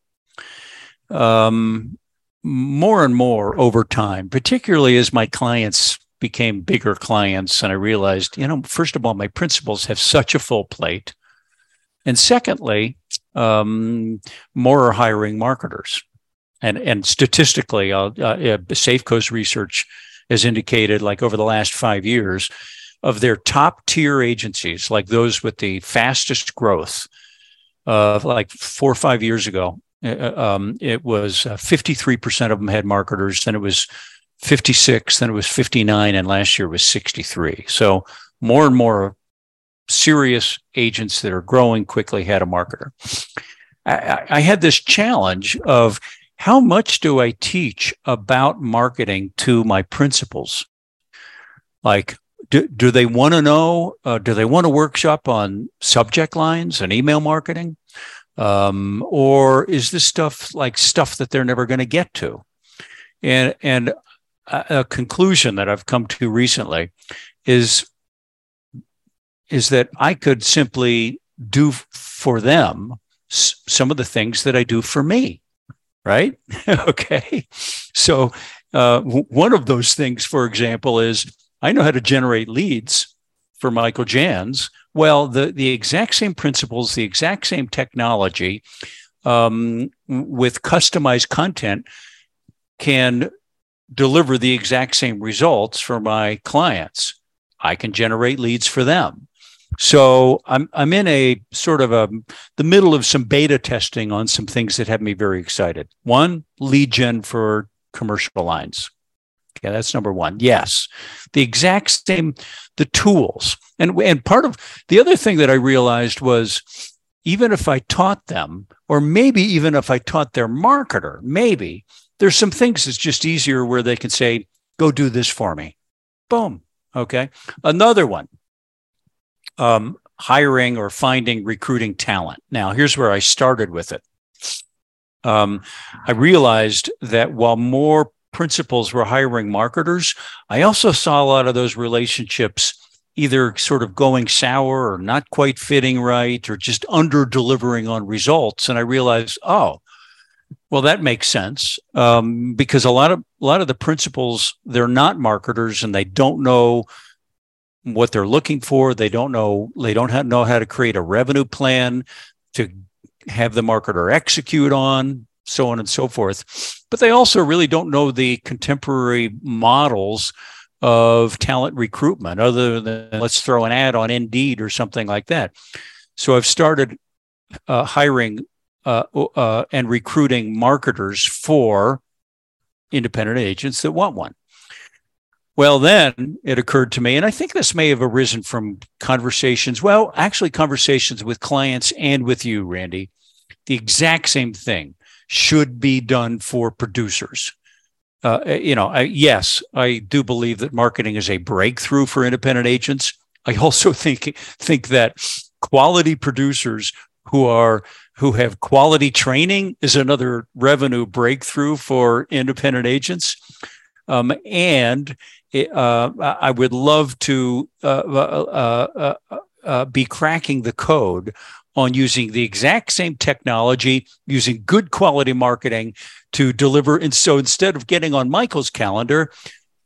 Um, more and more over time, particularly as my clients became bigger clients, and I realized, you know, first of all, my principals have such a full plate. And secondly, um, more are hiring marketers. And, and statistically, uh, uh, Safe Coast research has indicated, like over the last five years, of their top tier agencies, like those with the fastest growth, uh, like four or five years ago. Uh, um, it was 53% uh, of them had marketers, then it was 56, then it was 59, and last year was 63. So more and more serious agents that are growing quickly had a marketer. I, I had this challenge of how much do I teach about marketing to my principals? Like, do, do they want to know? Uh, do they want a workshop on subject lines and email marketing? Um, or is this stuff like stuff that they're never going to get to? And, and a, a conclusion that I've come to recently is is that I could simply do for them some of the things that I do for me. Right. okay. So, uh, w- one of those things, for example, is I know how to generate leads for Michael Jans. Well, the, the exact same principles, the exact same technology um, with customized content can deliver the exact same results for my clients. I can generate leads for them. So I'm I'm in a sort of a the middle of some beta testing on some things that have me very excited. One, lead gen for commercial lines. Okay, that's number one. Yes, the exact same the tools and and part of the other thing that I realized was even if I taught them, or maybe even if I taught their marketer, maybe there's some things that's just easier where they can say, "Go do this for me." Boom. Okay. Another one um, hiring or finding recruiting talent. Now, here's where I started with it. Um, I realized that while more principals were hiring marketers, I also saw a lot of those relationships either sort of going sour or not quite fitting right or just under delivering on results. And I realized, oh, well, that makes sense um, because a lot of a lot of the principals they're not marketers and they don't know what they're looking for. They don't know, they don't have, know how to create a revenue plan to have the marketer execute on, so on and so forth. But they also really don't know the contemporary models of talent recruitment other than let's throw an ad on Indeed or something like that. So I've started uh, hiring uh, uh, and recruiting marketers for independent agents that want one. Well, then it occurred to me, and I think this may have arisen from conversations, well, actually, conversations with clients and with you, Randy. The exact same thing should be done for producers. Uh, eh, you know, I, yes, I do believe that marketing is a breakthrough for independent agents. I also think think that quality producers who are who have quality training is another revenue breakthrough for independent agents. Um, and uh, I would love to uh uh, uh, uh, uh, be cracking the code on using the exact same technology, using good quality marketing to deliver. And so instead of getting on Michael's calendar,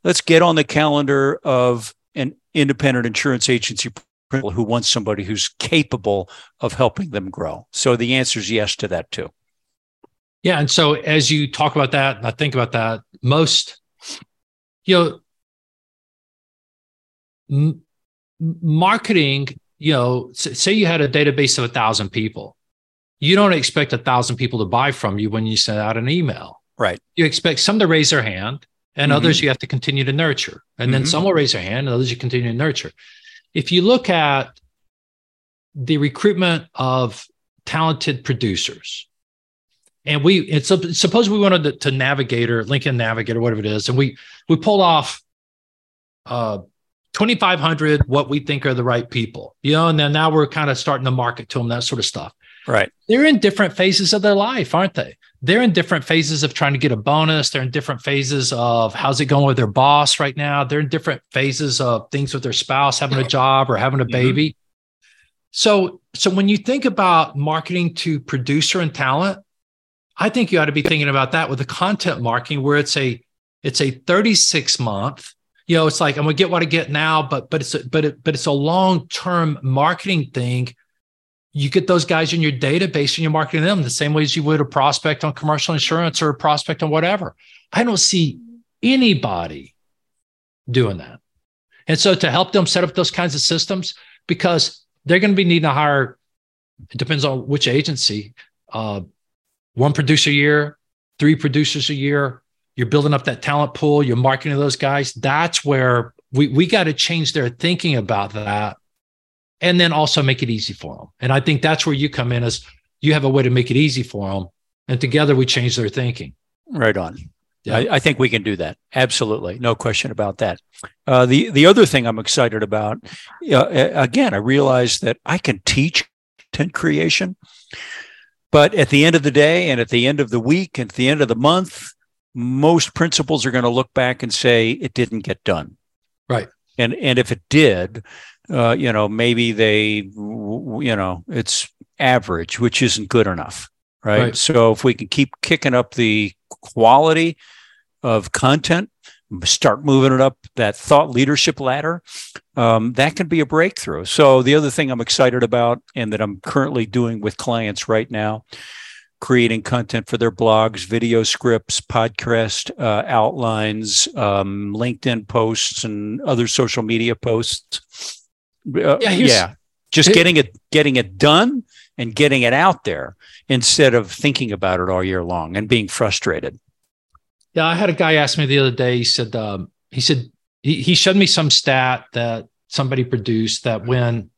let's get on the calendar of an independent insurance agency who wants somebody who's capable of helping them grow. So the answer is yes to that too. Yeah. And so as you talk about that, and I think about that, most, you know, m- marketing, you know, say you had a database of a thousand people, you don't expect a thousand people to buy from you when you send out an email. Right. You expect some to raise their hand and mm-hmm. others you have to continue to nurture. And mm-hmm. then some will raise their hand and others you continue to nurture. If you look at the recruitment of talented producers, and we it's suppose we wanted to, to navigator lincoln navigator whatever it is and we we pulled off uh 2500 what we think are the right people you know and then now we're kind of starting to market to them that sort of stuff. Right. They're in different phases of their life aren't they? They're in different phases of trying to get a bonus. They're in different phases of how's it going with their boss right now? They're in different phases of things with their spouse having a job or having a mm-hmm. baby. Mm-hmm. so so when you think about marketing to producer and talent i think you ought to be thinking about that with the content marketing where it's a it's a 36 month you know, it's like I'm gonna get what I get now, but but it's a, but it, but it's a long term marketing thing. You get those guys in your database and you're marketing them the same way as you would a prospect on commercial insurance or a prospect on whatever. I don't see anybody doing that. And so to help them set up those kinds of systems, because they're going to be needing to hire it depends on which agency. Uh, one producer a year, three producers a year. You're building up that talent pool. You're marketing those guys. That's where we we got to change their thinking about that, and then also make it easy for them. And I think that's where you come in as you have a way to make it easy for them, and together we change their thinking. Right on. Yeah. I, I, think we can do that. Absolutely, no question about that. Uh, the the other thing I'm excited about, uh, again, I realize that I can teach content creation, but at the end of the day, and at the end of the week, and at the end of the month, most principals are going to look back and say it didn't get done. Right. And and if it did, uh, you know, maybe they, you know, it's average, which isn't good enough. Right? right. So if we can keep kicking up the quality of content, start moving it up that thought leadership ladder, um, that can be a breakthrough. So, the other thing I'm excited about and that I'm currently doing with clients right now, creating content for their blogs, video scripts, podcast uh, outlines, um, LinkedIn posts, and other social media posts. Uh, yeah, yeah, just getting it getting it done and getting it out there instead of thinking about it all year long and being frustrated. Yeah, I had a guy ask me the other day. He said, um, he said he, he showed me some stat that somebody produced that when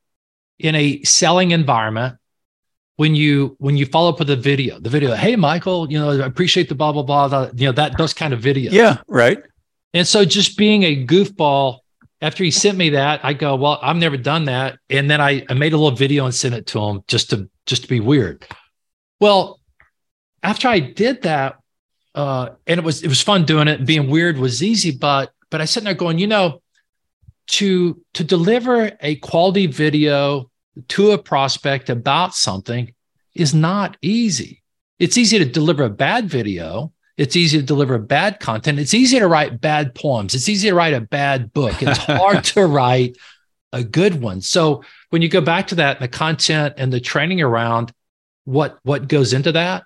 in a selling environment, when you when you follow up with a video, the video, hey Michael, you know, I appreciate the blah blah blah, the, you know that those kind of videos. Yeah, right. And so just being a goofball, after he sent me that, I go, well, I've never done that, and then I, I made a little video and sent it to him just to just to be weird. Well, after I did that, uh, and it was it was fun doing it. Being weird was easy, but but I sitting there going, you know, to to deliver a quality video to a prospect about something is not easy. It's easy to deliver a bad video. It's easy to deliver bad content. It's easy to write bad poems. It's easy to write a bad book. It's hard to write a good one. So when you go back to that, the content and the training around what what goes into that,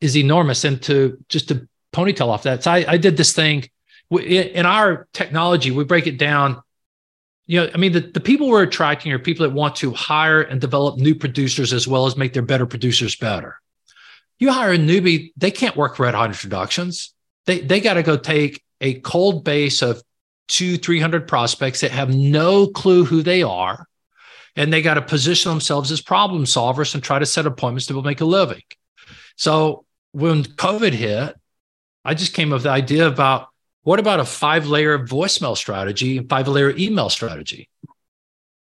is enormous. And to just to ponytail off that, so I, I did this thing in our technology. We break it down. You know, I mean, the, the people we're attracting are people that want to hire and develop new producers as well as make their better producers better. You hire a newbie, they can't work red hot introductions. They they got to go take a cold base of two, 300 prospects that have no clue who they are. And they got to position themselves as problem solvers and try to set appointments to make a living. So when COVID hit, I just came up with the idea about what about a five layer voicemail strategy and five layer email strategy?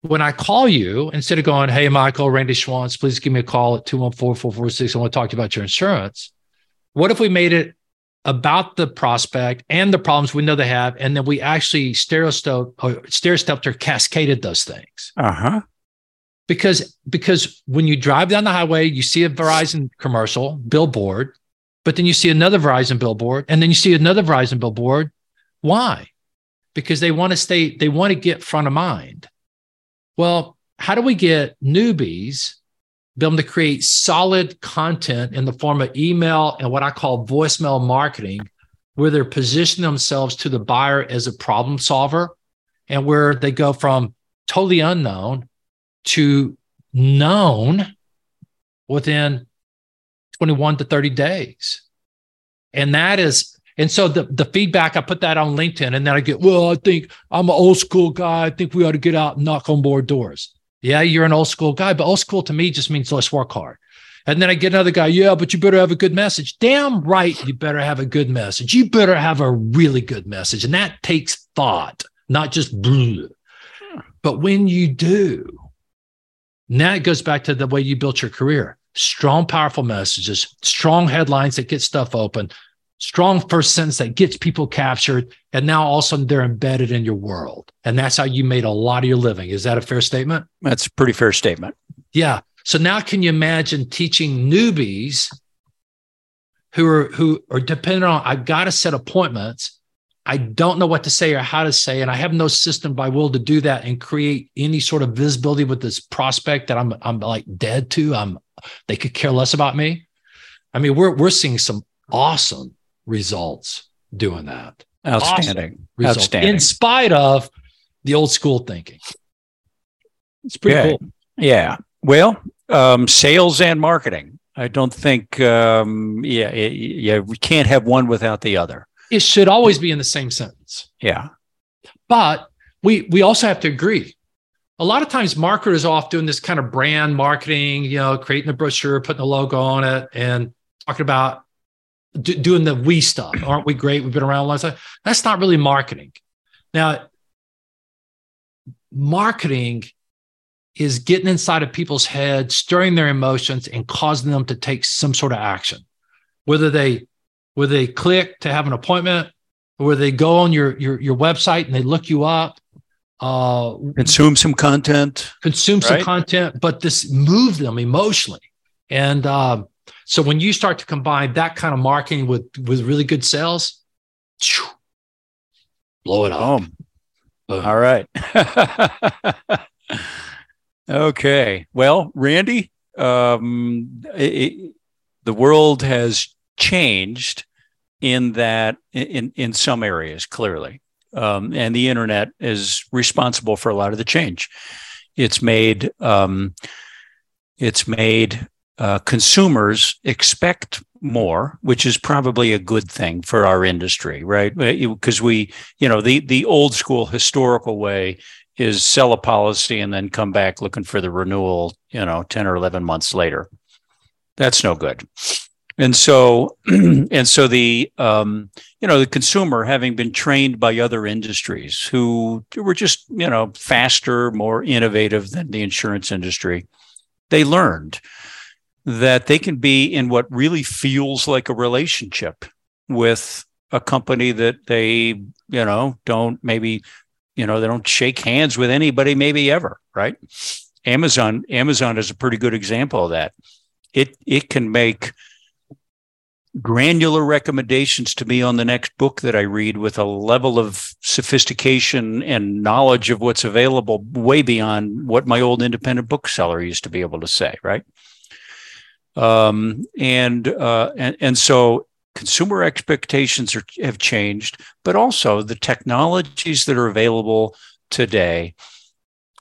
When I call you, instead of going, Hey, Michael, Randy Schwantz, please give me a call at 214 446. I want to talk to you about your insurance. What if we made it about the prospect and the problems we know they have, and then we actually stair stepped or cascaded those things? Uh huh because because when you drive down the highway, you see a Verizon commercial billboard, but then you see another Verizon billboard, and then you see another Verizon billboard. Why? Because they want to stay, they want to get front of mind. Well, how do we get newbies be able to create solid content in the form of email and what I call voicemail marketing, where they're positioning themselves to the buyer as a problem solver and where they go from totally unknown to known within 21 to 30 days. And that is, and so the, the feedback, I put that on LinkedIn and then I get, well, I think I'm an old school guy. I think we ought to get out and knock on more doors. Yeah, you're an old school guy, but old school to me just means let's work hard. And then I get another guy, yeah, but you better have a good message. Damn right, you better have a good message. You better have a really good message. And that takes thought, not just blue. But when you do, now it goes back to the way you built your career strong, powerful messages, strong headlines that get stuff open, strong first sentence that gets people captured. And now all of a sudden they're embedded in your world. And that's how you made a lot of your living. Is that a fair statement? That's a pretty fair statement. Yeah. So now can you imagine teaching newbies who are who are dependent on I've got to set appointments I don't know what to say or how to say, and I have no system by will to do that and create any sort of visibility with this prospect that I'm I'm like dead to. I'm they could care less about me. I mean, we're we're seeing some awesome results doing that. Outstanding. Awesome Outstanding. In spite of the old school thinking. It's pretty yeah. cool. Yeah. Well, um, sales and marketing. I don't think, um, yeah, it, yeah, we can't have one without the other. It should always be in the same sentence. Yeah. But we we also have to agree. A lot of times marketers off doing this kind of brand marketing, you know, creating a brochure, putting a logo on it, and talking about d- doing the we stuff. Aren't we great? We've been around a long time. That's not really marketing. Now, marketing is getting inside of people's heads, stirring their emotions, and causing them to take some sort of action. Whether they whether they click to have an appointment, or whether they go on your your your website and they look you up, uh, consume some content, consume some content, but this move them emotionally. And um, so when you start to combine that kind of marketing with with really good sales, blow it up. Boom. Boom. All right. okay. Well, Randy, um, it, the world has changed in that in in some areas clearly, um, and the internet is responsible for a lot of the change. It's made um, it's made uh, consumers expect more, which is probably a good thing for our industry, right? Because we, you know, the the old school historical way is sell a policy and then come back looking for the renewal, you know, 10 or 11 months later. That's no good. And so, and so the, um, you know, the consumer having been trained by other industries who were just, you know, faster, more innovative than the insurance industry, they learned that they can be in what really feels like a relationship with a company that they, you know, don't maybe, you know, they don't shake hands with anybody maybe ever, right? Amazon, Amazon is a pretty good example of that. It it can make granular recommendations to me on the next book that I read with a level of sophistication and knowledge of what's available way beyond what my old independent bookseller used to be able to say, right? Um, and, uh, and, and so consumer expectations are, have changed, but also the technologies that are available today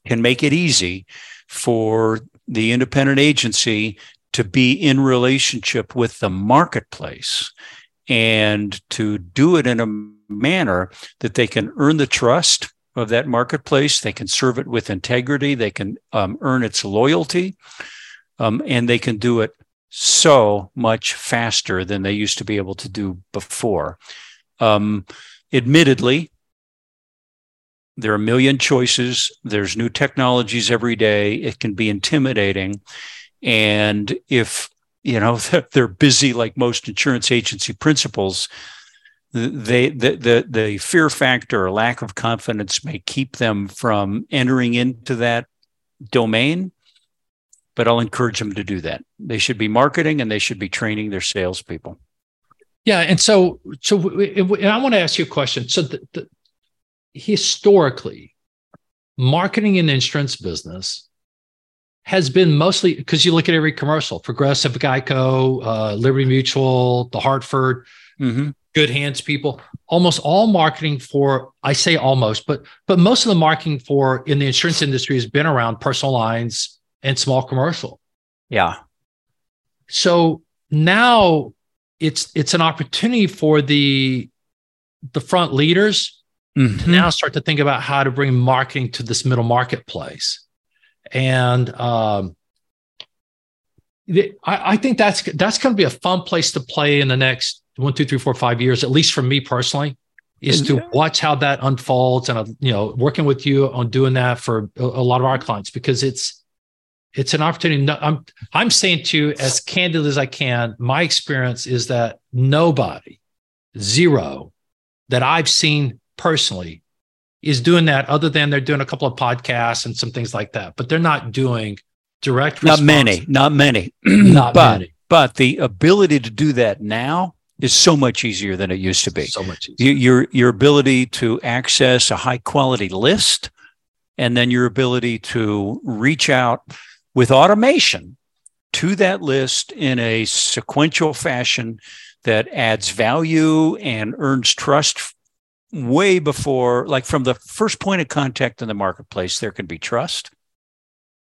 can make it easy for the independent agency to be in relationship with the marketplace and to do it in a manner that they can earn the trust of that marketplace. They can serve it with integrity. They can um, earn its loyalty. Um, and they can do it so much faster than they used to be able to do before. Um, admittedly, there are a million choices. There's new technologies every day. It can be intimidating. And if, you know, they're busy like most insurance agency principals, they the, the the fear factor or lack of confidence may keep them from entering into that domain but I'll encourage them to do that. They should be marketing and they should be training their salespeople. Yeah, and so so and I want to ask you a question. So the, the, historically, marketing in the insurance business has been mostly because you look at every commercial, Progressive, Geico, uh, Liberty Mutual, The Hartford, mm-hmm. Good Hands people. Almost all marketing for I say almost, but but most of the marketing for in the insurance industry has been around personal lines and small commercial. Yeah. So now it's it's an opportunity for the the front leaders mm-hmm. to now start to think about how to bring marketing to this middle marketplace. And um, I, I think that's that's going to be a fun place to play in the next one, two, three, four, five years, at least for me personally, is to watch how that unfolds and uh, you know working with you on doing that for a, a lot of our clients because it's it's an opportunity. I'm I'm saying to you as candid as I can. My experience is that nobody, zero, that I've seen personally, is doing that. Other than they're doing a couple of podcasts and some things like that, but they're not doing direct. response. Not many. Not many. not but, many. But the ability to do that now is so much easier than it used to be. So much easier. Your your ability to access a high quality list, and then your ability to reach out with automation to that list in a sequential fashion that adds value and earns trust way before, like from the first point of contact in the marketplace, there can be trust.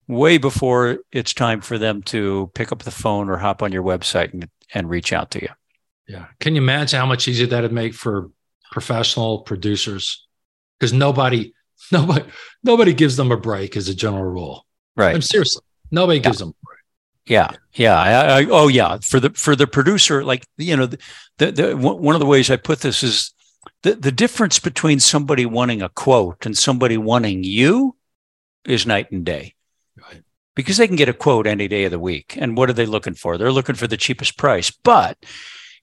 way before it's time for them to pick up the phone or hop on your website and, and reach out to you. Yeah. Can you imagine how much easier that'd make for professional producers? Because nobody, nobody, nobody gives them a break as a general rule. Right. I'm seriously, nobody Yeah. gives them. Yeah, yeah. I, I, oh, yeah. For the for the producer, like you know, the, the, one of the ways I put this is the the difference between somebody wanting a quote and somebody wanting you is night and day. Right. Because they can get a quote any day of the week, and what are they looking for? They're looking for the cheapest price. But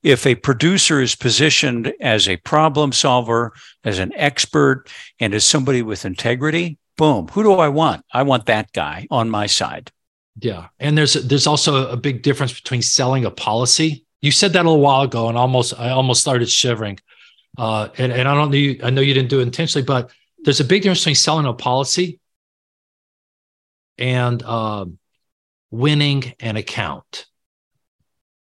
if a producer is positioned as a problem solver, as an expert, and as somebody with integrity, boom. Who do I want? I want that guy on my side. Yeah, and there's there's also a big difference between selling a policy. You said that a little while ago, and almost I almost started shivering. Uh, and and I don't know you, I know you didn't do it intentionally, but there's a big difference between selling a policy and um, winning an account.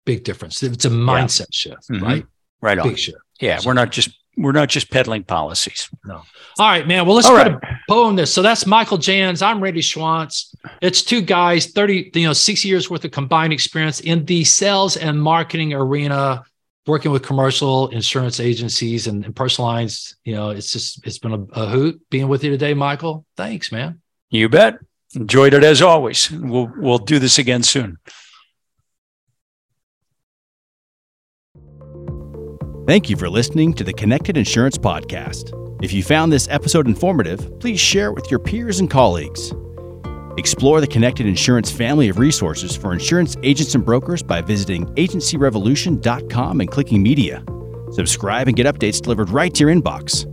Big difference. It's a mindset shift, Mhm. right? Right on. Big shift. Yeah, we're not just we're not just peddling policies. No. All right, man. Well, let's All put right. a bow on this. So that's Michael Jans. I'm Randy Schwantz. It's two guys, 30, you know, six years worth of combined experience in the sales and marketing arena, working with commercial insurance agencies and, and personal lines. You know, it's just it's been a, a hoot being with you today, Michael. Thanks, man. You bet. Enjoyed it as always. We'll we'll do this again soon. Thank you for listening to the Connected Insurance Podcast. If you found this episode informative, please share it with your peers and colleagues. Explore the Connected Insurance family of resources for insurance agents and brokers by visiting agencyrevolution.com and clicking media. Subscribe and get updates delivered right to your inbox.